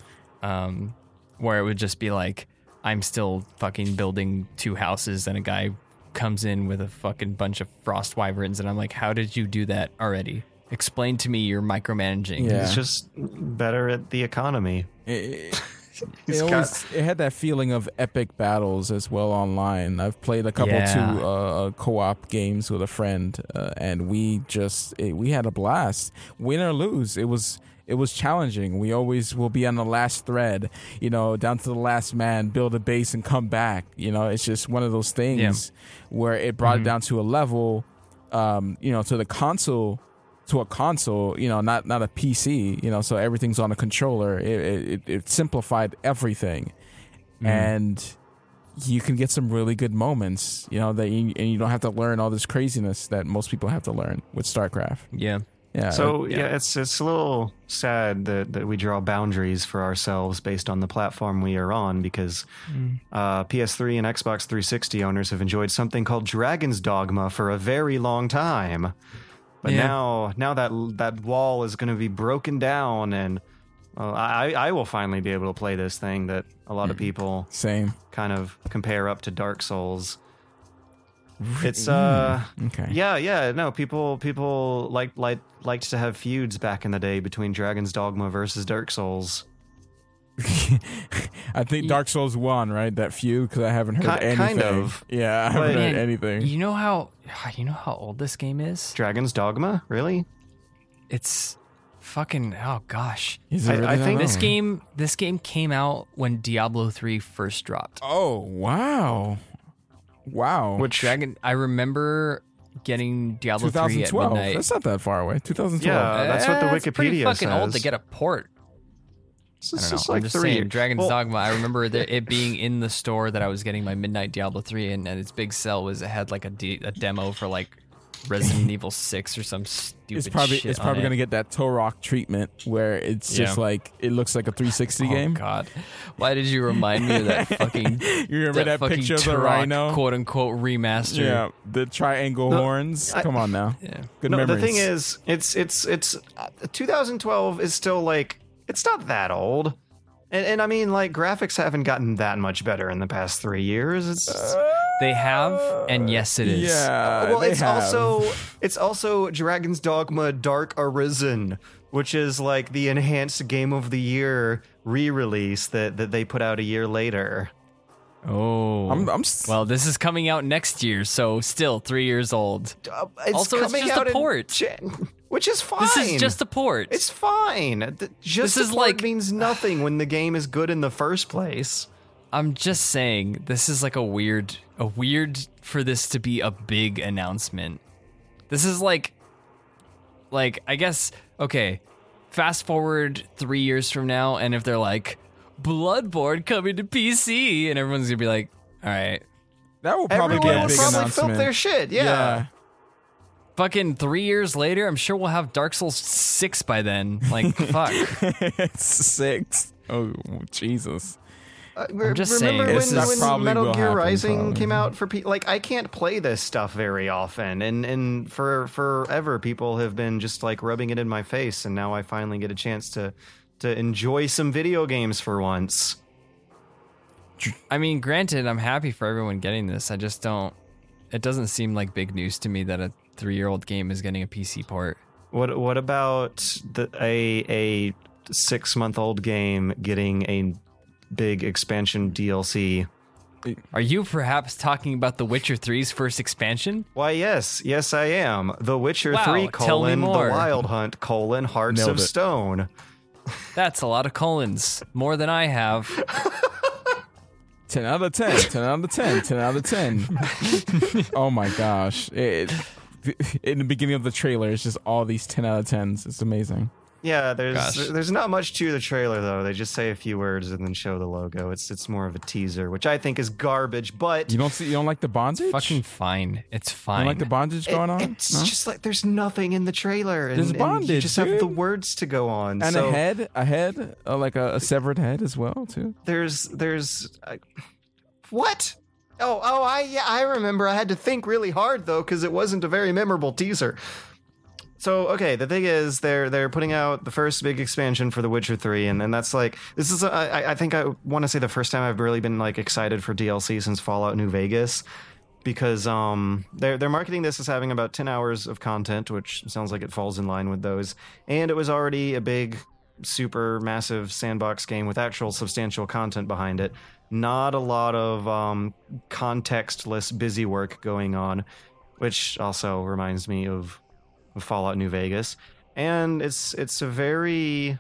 um, where it would just be like, I'm still fucking building two houses and a guy comes in with a fucking bunch of frost wyverns and I'm like, how did you do that already? Explain to me your micromanaging. Yeah. It's just better at the economy. It, He's it, got- always, it had that feeling of epic battles as well online. I've played a couple Yeah. two uh, co-op games with a friend, uh, and we just it, we had a blast. Win or lose, it was it was challenging. We always will be on the last thread, you know, down to the last man, build a base and come back. You know, it's just one of those things where it brought it down to a level, um, you know, to the console to a console, you know, not not a PC, you know, so everything's on a controller. It it, it simplified everything, and you can get some really good moments, you know, that you, and you don't have to learn all this craziness that most people have to learn with StarCraft. Yeah. Yeah. So uh, yeah. it's it's a little sad that, that we draw boundaries for ourselves based on the platform we are on because uh, PS3 and Xbox 360 owners have enjoyed something called Dragon's Dogma for a very long time. But Yeah. now now that that wall is going to be broken down and uh, I I will finally be able to play this thing that a lot of people same. kind of compare up to Dark Souls. It's uh Okay. yeah, yeah, no, people people like like liked to have feuds back in the day between Dragon's Dogma versus Dark Souls. I think Dark Souls won, right? That feud because I haven't heard Ki- anything. kind of. Yeah, I haven't heard Man, anything. You know how you know how old this game is? Dragon's Dogma, really? It's fucking oh gosh. Is it I- really I that think? This game this game came out when Diablo 3 first dropped. Oh wow, wow. Which Dragon I remember getting Diablo 3 at 2012. midnight. That's not that far away. 2012. Yeah. that's what the Eh, it's pretty Wikipedia fucking old to get a port. it's I don't just know. like I'm just three. saying, Dragon's Well, Dogma. I remember that it being in the store that I was getting my midnight Diablo 3 in, and its big sell was it had like a, de- a demo for like Resident Evil 6 or some stupid it's probably shit it's probably it. gonna get that Turok treatment where it's just like it looks like a 360 Oh game. God! Why did you remind me of that fucking? You remember that, fucking picture of the rhino? quote unquote remaster? Yeah, the triangle No, horns. I- Come on now. Yeah. Good no, memories. the thing is, it's it's it's uh, 2012 is still like it's not that old, and, and I mean like graphics haven't gotten that much better in the past three years. It's They have, and yes, it is. Yeah. well, they it's have. also it's also Dragon's Dogma Dark Arisen, which is like the enhanced Game of the Year re-release that that they put out a year later. Oh. I'm, I'm s- well, this is coming out next year, so still three years old. Uh, it's Also, it's just a out in port. Jan- which is fine. This is just a port. It's fine. Th- Just This a is port like- means nothing when the game is good in the first place. I'm just saying this is like a weird a weird for this to be a big announcement. This is like like I guess okay, fast forward 3 years from now and if they're like Bloodborne coming to PC and everyone's going to be like, "All right, That will probably Everyone get a big probably announcement. filp their shit. Yeah. yeah. fucking 3 years later, I'm sure we'll have Dark Souls 6 by then." Like, fuck. it's six. Oh Jesus. Uh, re- just remember saying, this when, is- when That probably Metal Gear happen, Rising probably. came out for people? Like, I can't play this stuff very often, and and for forever, people have been just like rubbing it in my face, and now I finally get a chance to to enjoy some video games for once. I mean, granted, I'm happy for everyone getting this. I just don't. It doesn't seem like big news to me that a three-year-old game is getting a PC port. What what about the a a six month old game getting a big expansion DLC? Are you perhaps talking about The Witcher 3's first expansion? Why, yes, yes, I am. The Witcher Wow, 3 tell me colon The more. Wild Hunt colon Hearts Nailed of it. Stone. That's a lot of colons, more than I have. 10 out of 10, 10 out of 10, 10 out of 10. oh my gosh. It, in the beginning of the trailer, it's just all these 10 out of 10s. It's amazing. Yeah, there's Gosh. there's not much to the trailer though. They just say a few words and then show the logo. It's it's more of a teaser, which I think is garbage. But You don't see, you don't like the bondage? Fucking fine. It's you fine. don't like the bondage it- going on? it's No? just like there's nothing in the trailer, and, There's and you bondage, just have the words to go on. and so a head, a head, uh, like a, a severed head as well, too. there's there's uh, what? Oh oh I yeah I remember. I had to think really hard though because it wasn't a very memorable teaser. So okay, the thing is they're they're putting out the first big expansion for The Witcher Three, and, and that's like this is a, I, I think I want to say the first time I've really been like excited for DLC since Fallout New Vegas, because um they're they're marketing this as having about ten hours of content, which sounds like it falls in line with those, and it was already a big, super massive sandbox game with actual substantial content behind it. Not a lot of um contextless busy work going on, which also reminds me of Fallout New Vegas, and it's it's a very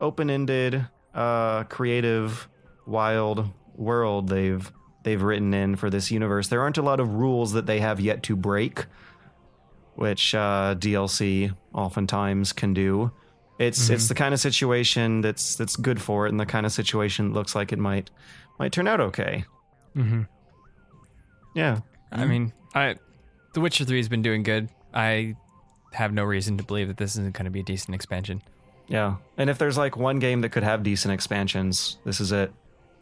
open-ended, uh, creative, wild world they've they've written in for this universe. There aren't a lot of rules that they have yet to break, which uh, DLC oftentimes can do. It's it's the kind of situation that's that's good for it, and the kind of situation that looks like it might might turn out okay. hmm Yeah, I mean, I The Witcher 3 has been doing good. I have no reason to believe that this isn't going to be a decent expansion. yeah. And if there's like one game that could have decent expansions, this is it.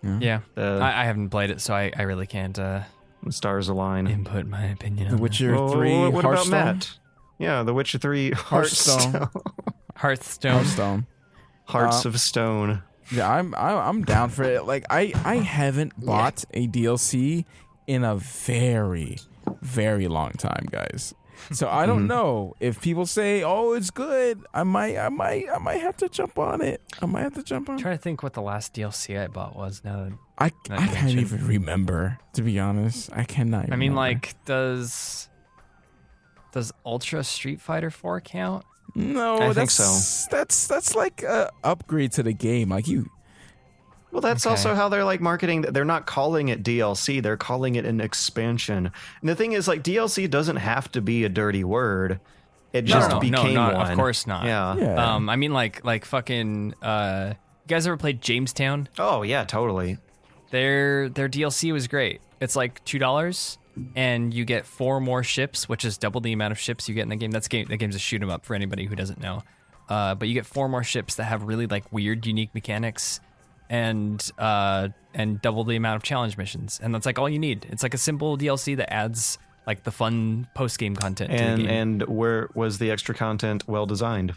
Yeah. The I, I haven't played it, so I, I really can't uh, stars align. input my opinion The on that. Witcher Well, 3, what Hearthstone. about Matt? Yeah, The Witcher 3 Hearthstone. Hearthstone. Hearthstone. Hearthstone. Hearts Uh, of Stone. Yeah, I'm I'm I'm down for it. Like I I haven't bought a DLC in a very very long time, guys. So I don't mm-hmm. know if people say, "Oh, it's good." I might I might I might have to jump on it. I might have to jump on. I'm trying to think what the last DLC I bought was now. that- I I can't mention- even remember to be honest. I cannot. I mean, remember. like, does does Ultra Street Fighter 4 count? no, I think so. that's that's like a upgrade to the game. Like you, Well, that's Okay. also how they're like marketing. They're not calling it DLC. They're calling it an expansion. And the thing is, like, DLC doesn't have to be a dirty word. It No, just no, no, became no, one. of course not. Yeah. yeah. Um, I mean, like, like fucking. Uh, you guys ever played Jamestown? Oh yeah, totally. Their their DLC was great. It's like two dollars, and you get four more ships, which is double the amount of ships you get in the game. That's game. The game's a shoot 'em up for anybody who doesn't know. Uh, but you get four more ships that have really like weird, unique mechanics, and uh, and double the amount of challenge missions. And that's like all you need. It's like a simple DLC that adds like the fun post game content And and where was the extra content well designed?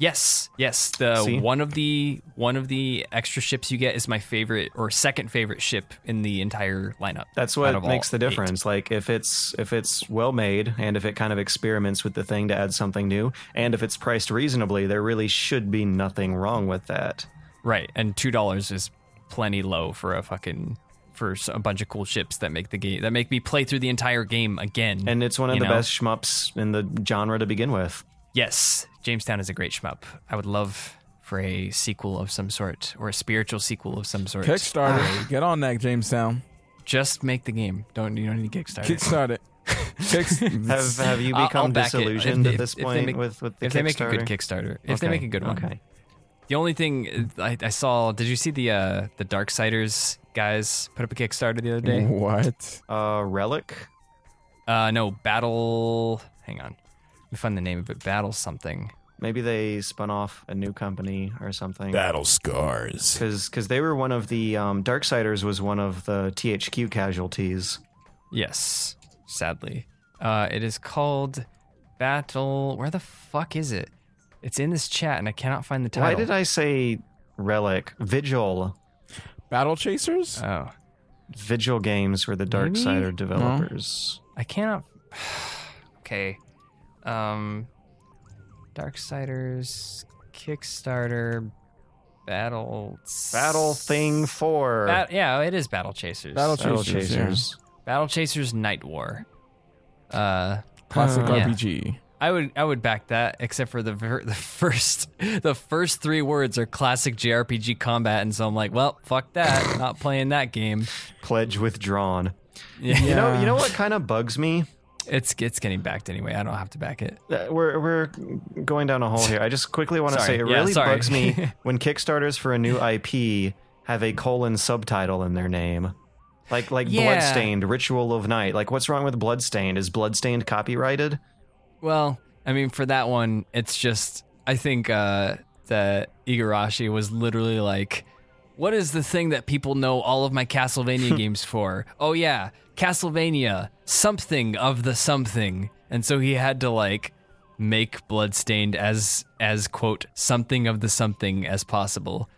Yes, yes. The See? one of the one of the extra ships you get is my favorite or second favorite ship in the entire lineup. That's what makes the eight. difference. Like if it's if it's well made and if it kind of experiments with the thing to add something new, and if it's priced reasonably, there really should be nothing wrong with that. Right, and two dollars is plenty low for a fucking for a bunch of cool ships that make the game that make me play through the entire game again. And it's one of the know? best shmups in the genre to begin with. yes, Jamestown is a great shmup. I would love for a sequel of some sort or a spiritual sequel of some sort. Kickstarter. Ah. Get on that, Jamestown. Just make the game. Don't you don't need Kickstarter. Kickstart it. Have have you I'll- I'll become disillusioned If- at this if they point make- with with the if they make a good Kickstarter? Kickstarter, if they make a good one. Okay. The only thing I, I saw, did you see the uh, the Darksiders guys put up a Kickstarter the other day? what? Uh, Relic. Uh, no, Battle. Hang on, let me find the name of it. Battle something. Maybe they spun off a new company or something. Battle scars. Because they were one of the um, Darksiders was one of the THQ casualties. Yes, sadly. Uh, it is called Battle. Where the fuck is it? It's in this chat, and I cannot find the title. Why did I say Relic? Vigil. Battle chasers? Oh, Vigil Games were the Maybe? Darksider developers. I cannot. okay. Um, Darksiders Kickstarter Battle. Battle Thing 4. Bat- yeah, it is Battle Chasers. Battle Battle Chasers, Chasers. Battle Chasers Night War. Uh, Classic Uh, yeah. I would I would back that, except for the ver- the first the first three words are classic JRPG combat, and so I'm like, well, fuck that, not playing that game. Pledge withdrawn. Yeah, You know, you know what kind of bugs me? it's it's getting backed anyway. I don't have to back it. Uh, We're we're going down a hole here. I just quickly want to say it Yeah, really sorry. bugs me when Kickstarters for a new IP have a colon subtitle in their name. Like like Yeah. Bloodstained, Ritual of Night. Like what's wrong with Bloodstained? Is Bloodstained copyrighted? Well, I mean, for that one, it's just I think uh, that Igarashi was literally like, "What is the thing that people know all of my Castlevania games for? Oh yeah, Castlevania, something of the something." And so he had to like make Bloodstained as as quote something of the something as possible.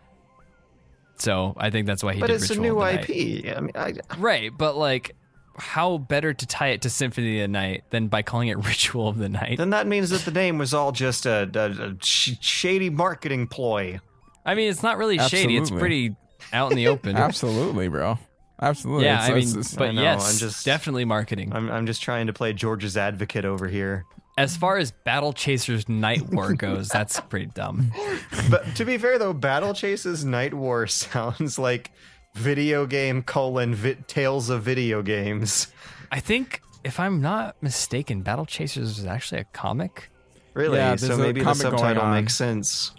So I think that's why he But did it's a new. IP. I mean, I, Right, but like how better to tie it to Symphony of the Night than by calling it Ritual of the Night? then that means that the name was all just a, a, a shady marketing ploy. I mean, it's not really shady. It's pretty out in the open. Absolutely, bro. Absolutely. Yeah, It's- I mean, it's- it's- but I know, yes, I'm just- definitely marketing. I'm I'm just trying to play George's advocate over here. as far as Battle Chasers Night War goes, that's pretty dumb. But to be fair though, Battle Chasers Night War sounds like video game colon vi- tales of video games. I think, if I'm not mistaken, Battle Chasers is actually a comic. Really? Yeah, so maybe the subtitle makes sense.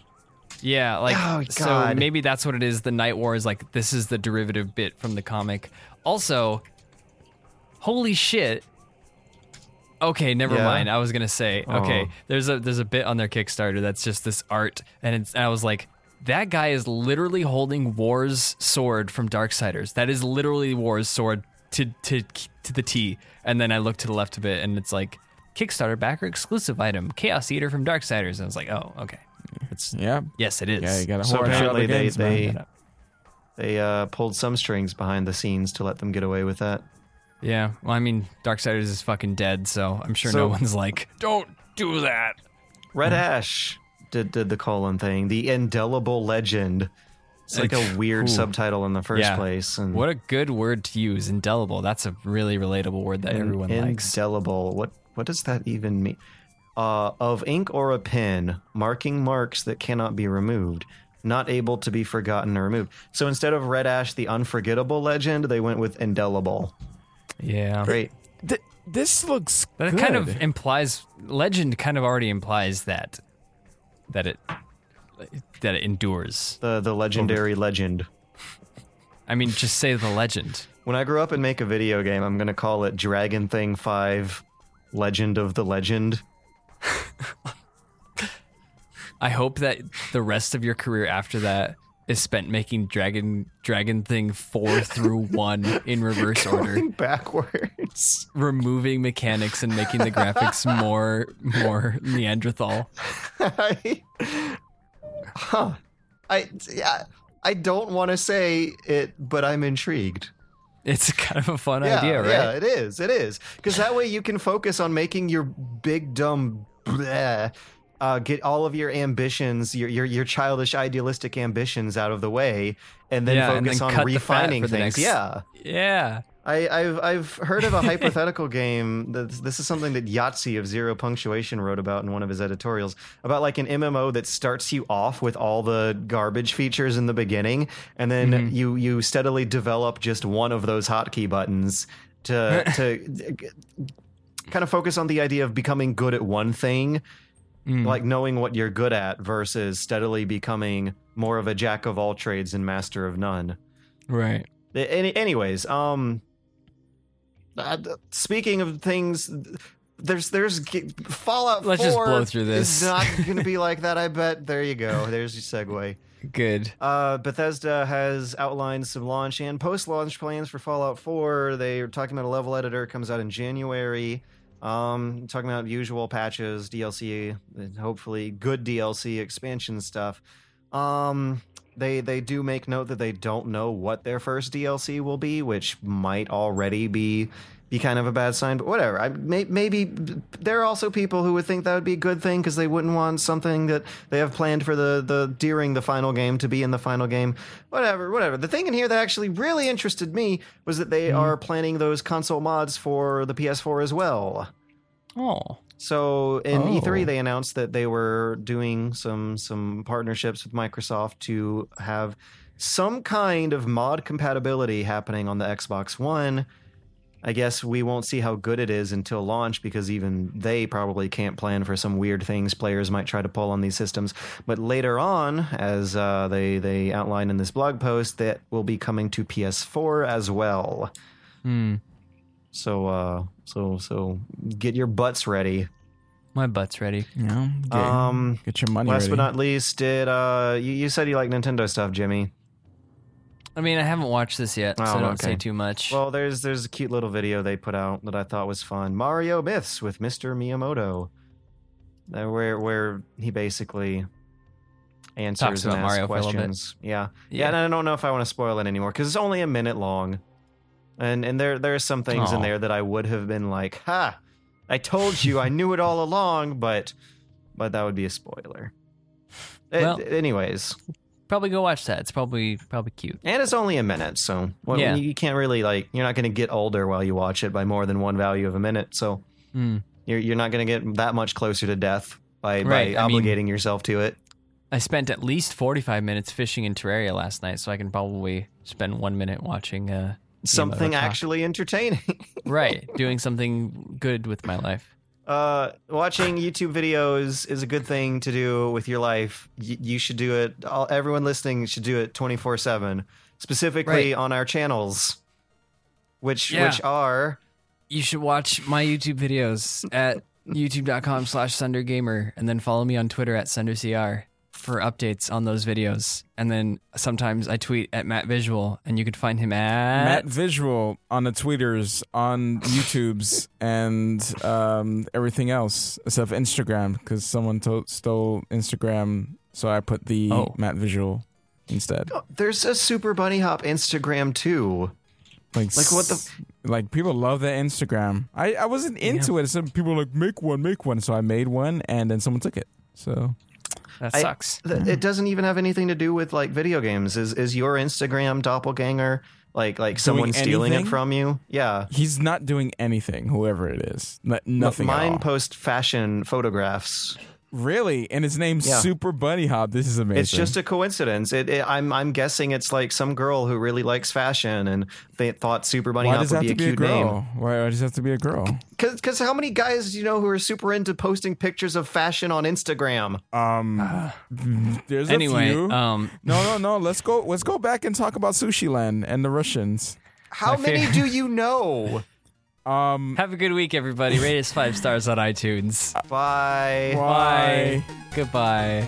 Yeah, like Oh, so maybe that's what it is. The Night War is like this is the derivative bit from the comic. Also, holy shit. Okay, never Yeah? mind. I was gonna say okay. Oh. There's a there's a bit on their Kickstarter that's just this art, and it's and I was like, that guy is literally holding War's sword from Darksiders. That is literally War's sword to to to the T. And then I look to the left of it, and it's like Kickstarter backer exclusive item, Chaos Eater from Darksiders. And I was like, oh, okay. It's yeah. yes, it is. Yeah, you got to So apparently they games, they Yeah. they uh, pulled some strings behind the scenes to let them get away with that. Yeah, well, I mean, Darksiders is fucking dead, so I'm sure So- no one's like, don't do that. Red Ash did did the colon thing, the indelible legend. It's like a weird Ooh. subtitle in the first Yeah. place. And What a good word to use, indelible. That's a really relatable word that in- everyone likes. indelible. What what does that even mean? Uh, of ink or a pen, marking marks that cannot be removed, not able to be forgotten or removed. So instead of Red Ash, the unforgettable legend, they went with indelible. Yeah, Great. Th- this looks but it kind of implies legend. Kind of already implies that that it that it endures. The the legendary legend. I mean, just say the legend. When I grow up and make a video game, I'm gonna call it Dragon Thing Five, Legend of the Legend. I hope that the rest of your career after that is spent making Dragon Dragon Thing four through one in reverse order. Backwards. removing mechanics and making the graphics more more Neanderthal. I, huh. I yeah. I don't want to say it, but I'm intrigued. It's kind of a fun Yeah, idea, right? yeah, it is. It is because that way you can focus on making your big dumb, bleh, uh, get all of your ambitions, your, your your childish idealistic ambitions out of the way, and then Yeah, and focus then on cut the fat refining things. next- Yeah, Yeah. I, I've I've heard of a hypothetical game. That this is something that Yahtzee of Zero Punctuation wrote about in one of his editorials about like an MMO that starts you off with all the garbage features in the beginning, and then you you steadily develop just one of those hotkey buttons to to kind of focus on the idea of becoming good at one thing, like knowing what you're good at versus steadily becoming more of a jack of all trades and master of none. Right. Any, anyways, um, uh, speaking of things, there's there's Fallout. Let's just 4 blow through this. Is not going to be like that. I bet. There you go. There's your segue. Good. Uh, Bethesda has outlined some launch and post-launch plans for Fallout 4. They're talking about a level editor comes out in January. Um, talking about usual patches, DLC, hopefully good DLC expansion stuff. Um, they they do make note that they don't know what their first DLC will be, which might already be be kind of a bad sign. But whatever. I may, maybe there are also people who would think that would be a good thing because they wouldn't want something that they have planned for the the during the final game to be in the final game. Whatever, whatever. The thing in here that actually really interested me was that they mm-hmm. are planning those console mods for the PS4 as well. Oh. So in Oh. E3 they announced that they were doing some some partnerships with Microsoft to have some kind of mod compatibility happening on the Xbox One. I guess we won't see how good it is until launch because even they probably can't plan for some weird things players might try to pull on these systems. But later on, as uh, they they outline in this blog post, that will be coming to PS4 as well. Hmm. So uh, so so get your butts ready. My butt's ready. You know, get, Um, get your money Last ready. but not least, did uh you, you said you like Nintendo stuff, Jimmy? I mean, I haven't watched this yet, so Oh, don't okay. say too much. Well, there's there's a cute little video they put out that I thought was fun. Mario Myths with Mr. Miyamoto. Uh, where where he basically answers and asks Mario for a bit. questions. Yeah. yeah. Yeah. and I don't know if I want to spoil it anymore because it's only a minute long. And and there there are some things in there that I would have been like, ha, I told you, I knew it all along, but but that would be a spoiler. Well- anyways, probably go watch that. It's probably probably cute. And it's only a minute, so well, Yeah. you can't really like you're not going to get older while you watch it by more than one value of a minute. So Hmm. you're you're not going to get that much closer to death by Right, by I mean- obligating yourself to it. I spent at least 45 minutes fishing in Terraria last night, so I can probably spend one minute watching. Uh, Something actually entertaining. right, doing something good with my life. Uh, watching YouTube videos is a good thing to do with your life. Y- you should do it. All, everyone listening should do it 24 seven, specifically Right. on our channels, which Yeah. which are You should watch my YouTube videos at youtube.com slash sundergamer and then follow me on Twitter at sundercr for updates on those videos. And then sometimes I tweet at Matt Visual, and you can find him at Matt Visual on the tweeters, on YouTubes, and um, everything else except for Instagram because someone to- stole Instagram, so I put the Oh. Matt Visual instead. there's a Super Bunny Hop Instagram too. Like, Like, what the s- like people love that Instagram. I, I wasn't into it. Some people were like make one, make one. So I made one, and then someone took it. So That I- sucks. Th- It doesn't even have anything to do with like video games. Is is your Instagram doppelganger like like someone stealing it from you? Yeah. he's not doing anything. Whoever it is, nothing. at Mine post fashion photographs. Really, and his name's Yeah. Super Bunny Hop. This is amazing. It's just a coincidence. It, it, I'm I'm guessing it's like some girl who really likes fashion and they thought Super Bunny Why Hop does would be a be a cute name. girl? Why does it have to be a girl? Because how many guys do you know who are super into posting pictures of fashion on Instagram? Um, there's a Anyway, few. um, no, no, no. Let's go. Let's go back and talk about Sushi Land and the Russians. How many favorite- do you know? Um, have a good week, everybody. Rate us five stars on iTunes. Bye. Bye. Goodbye.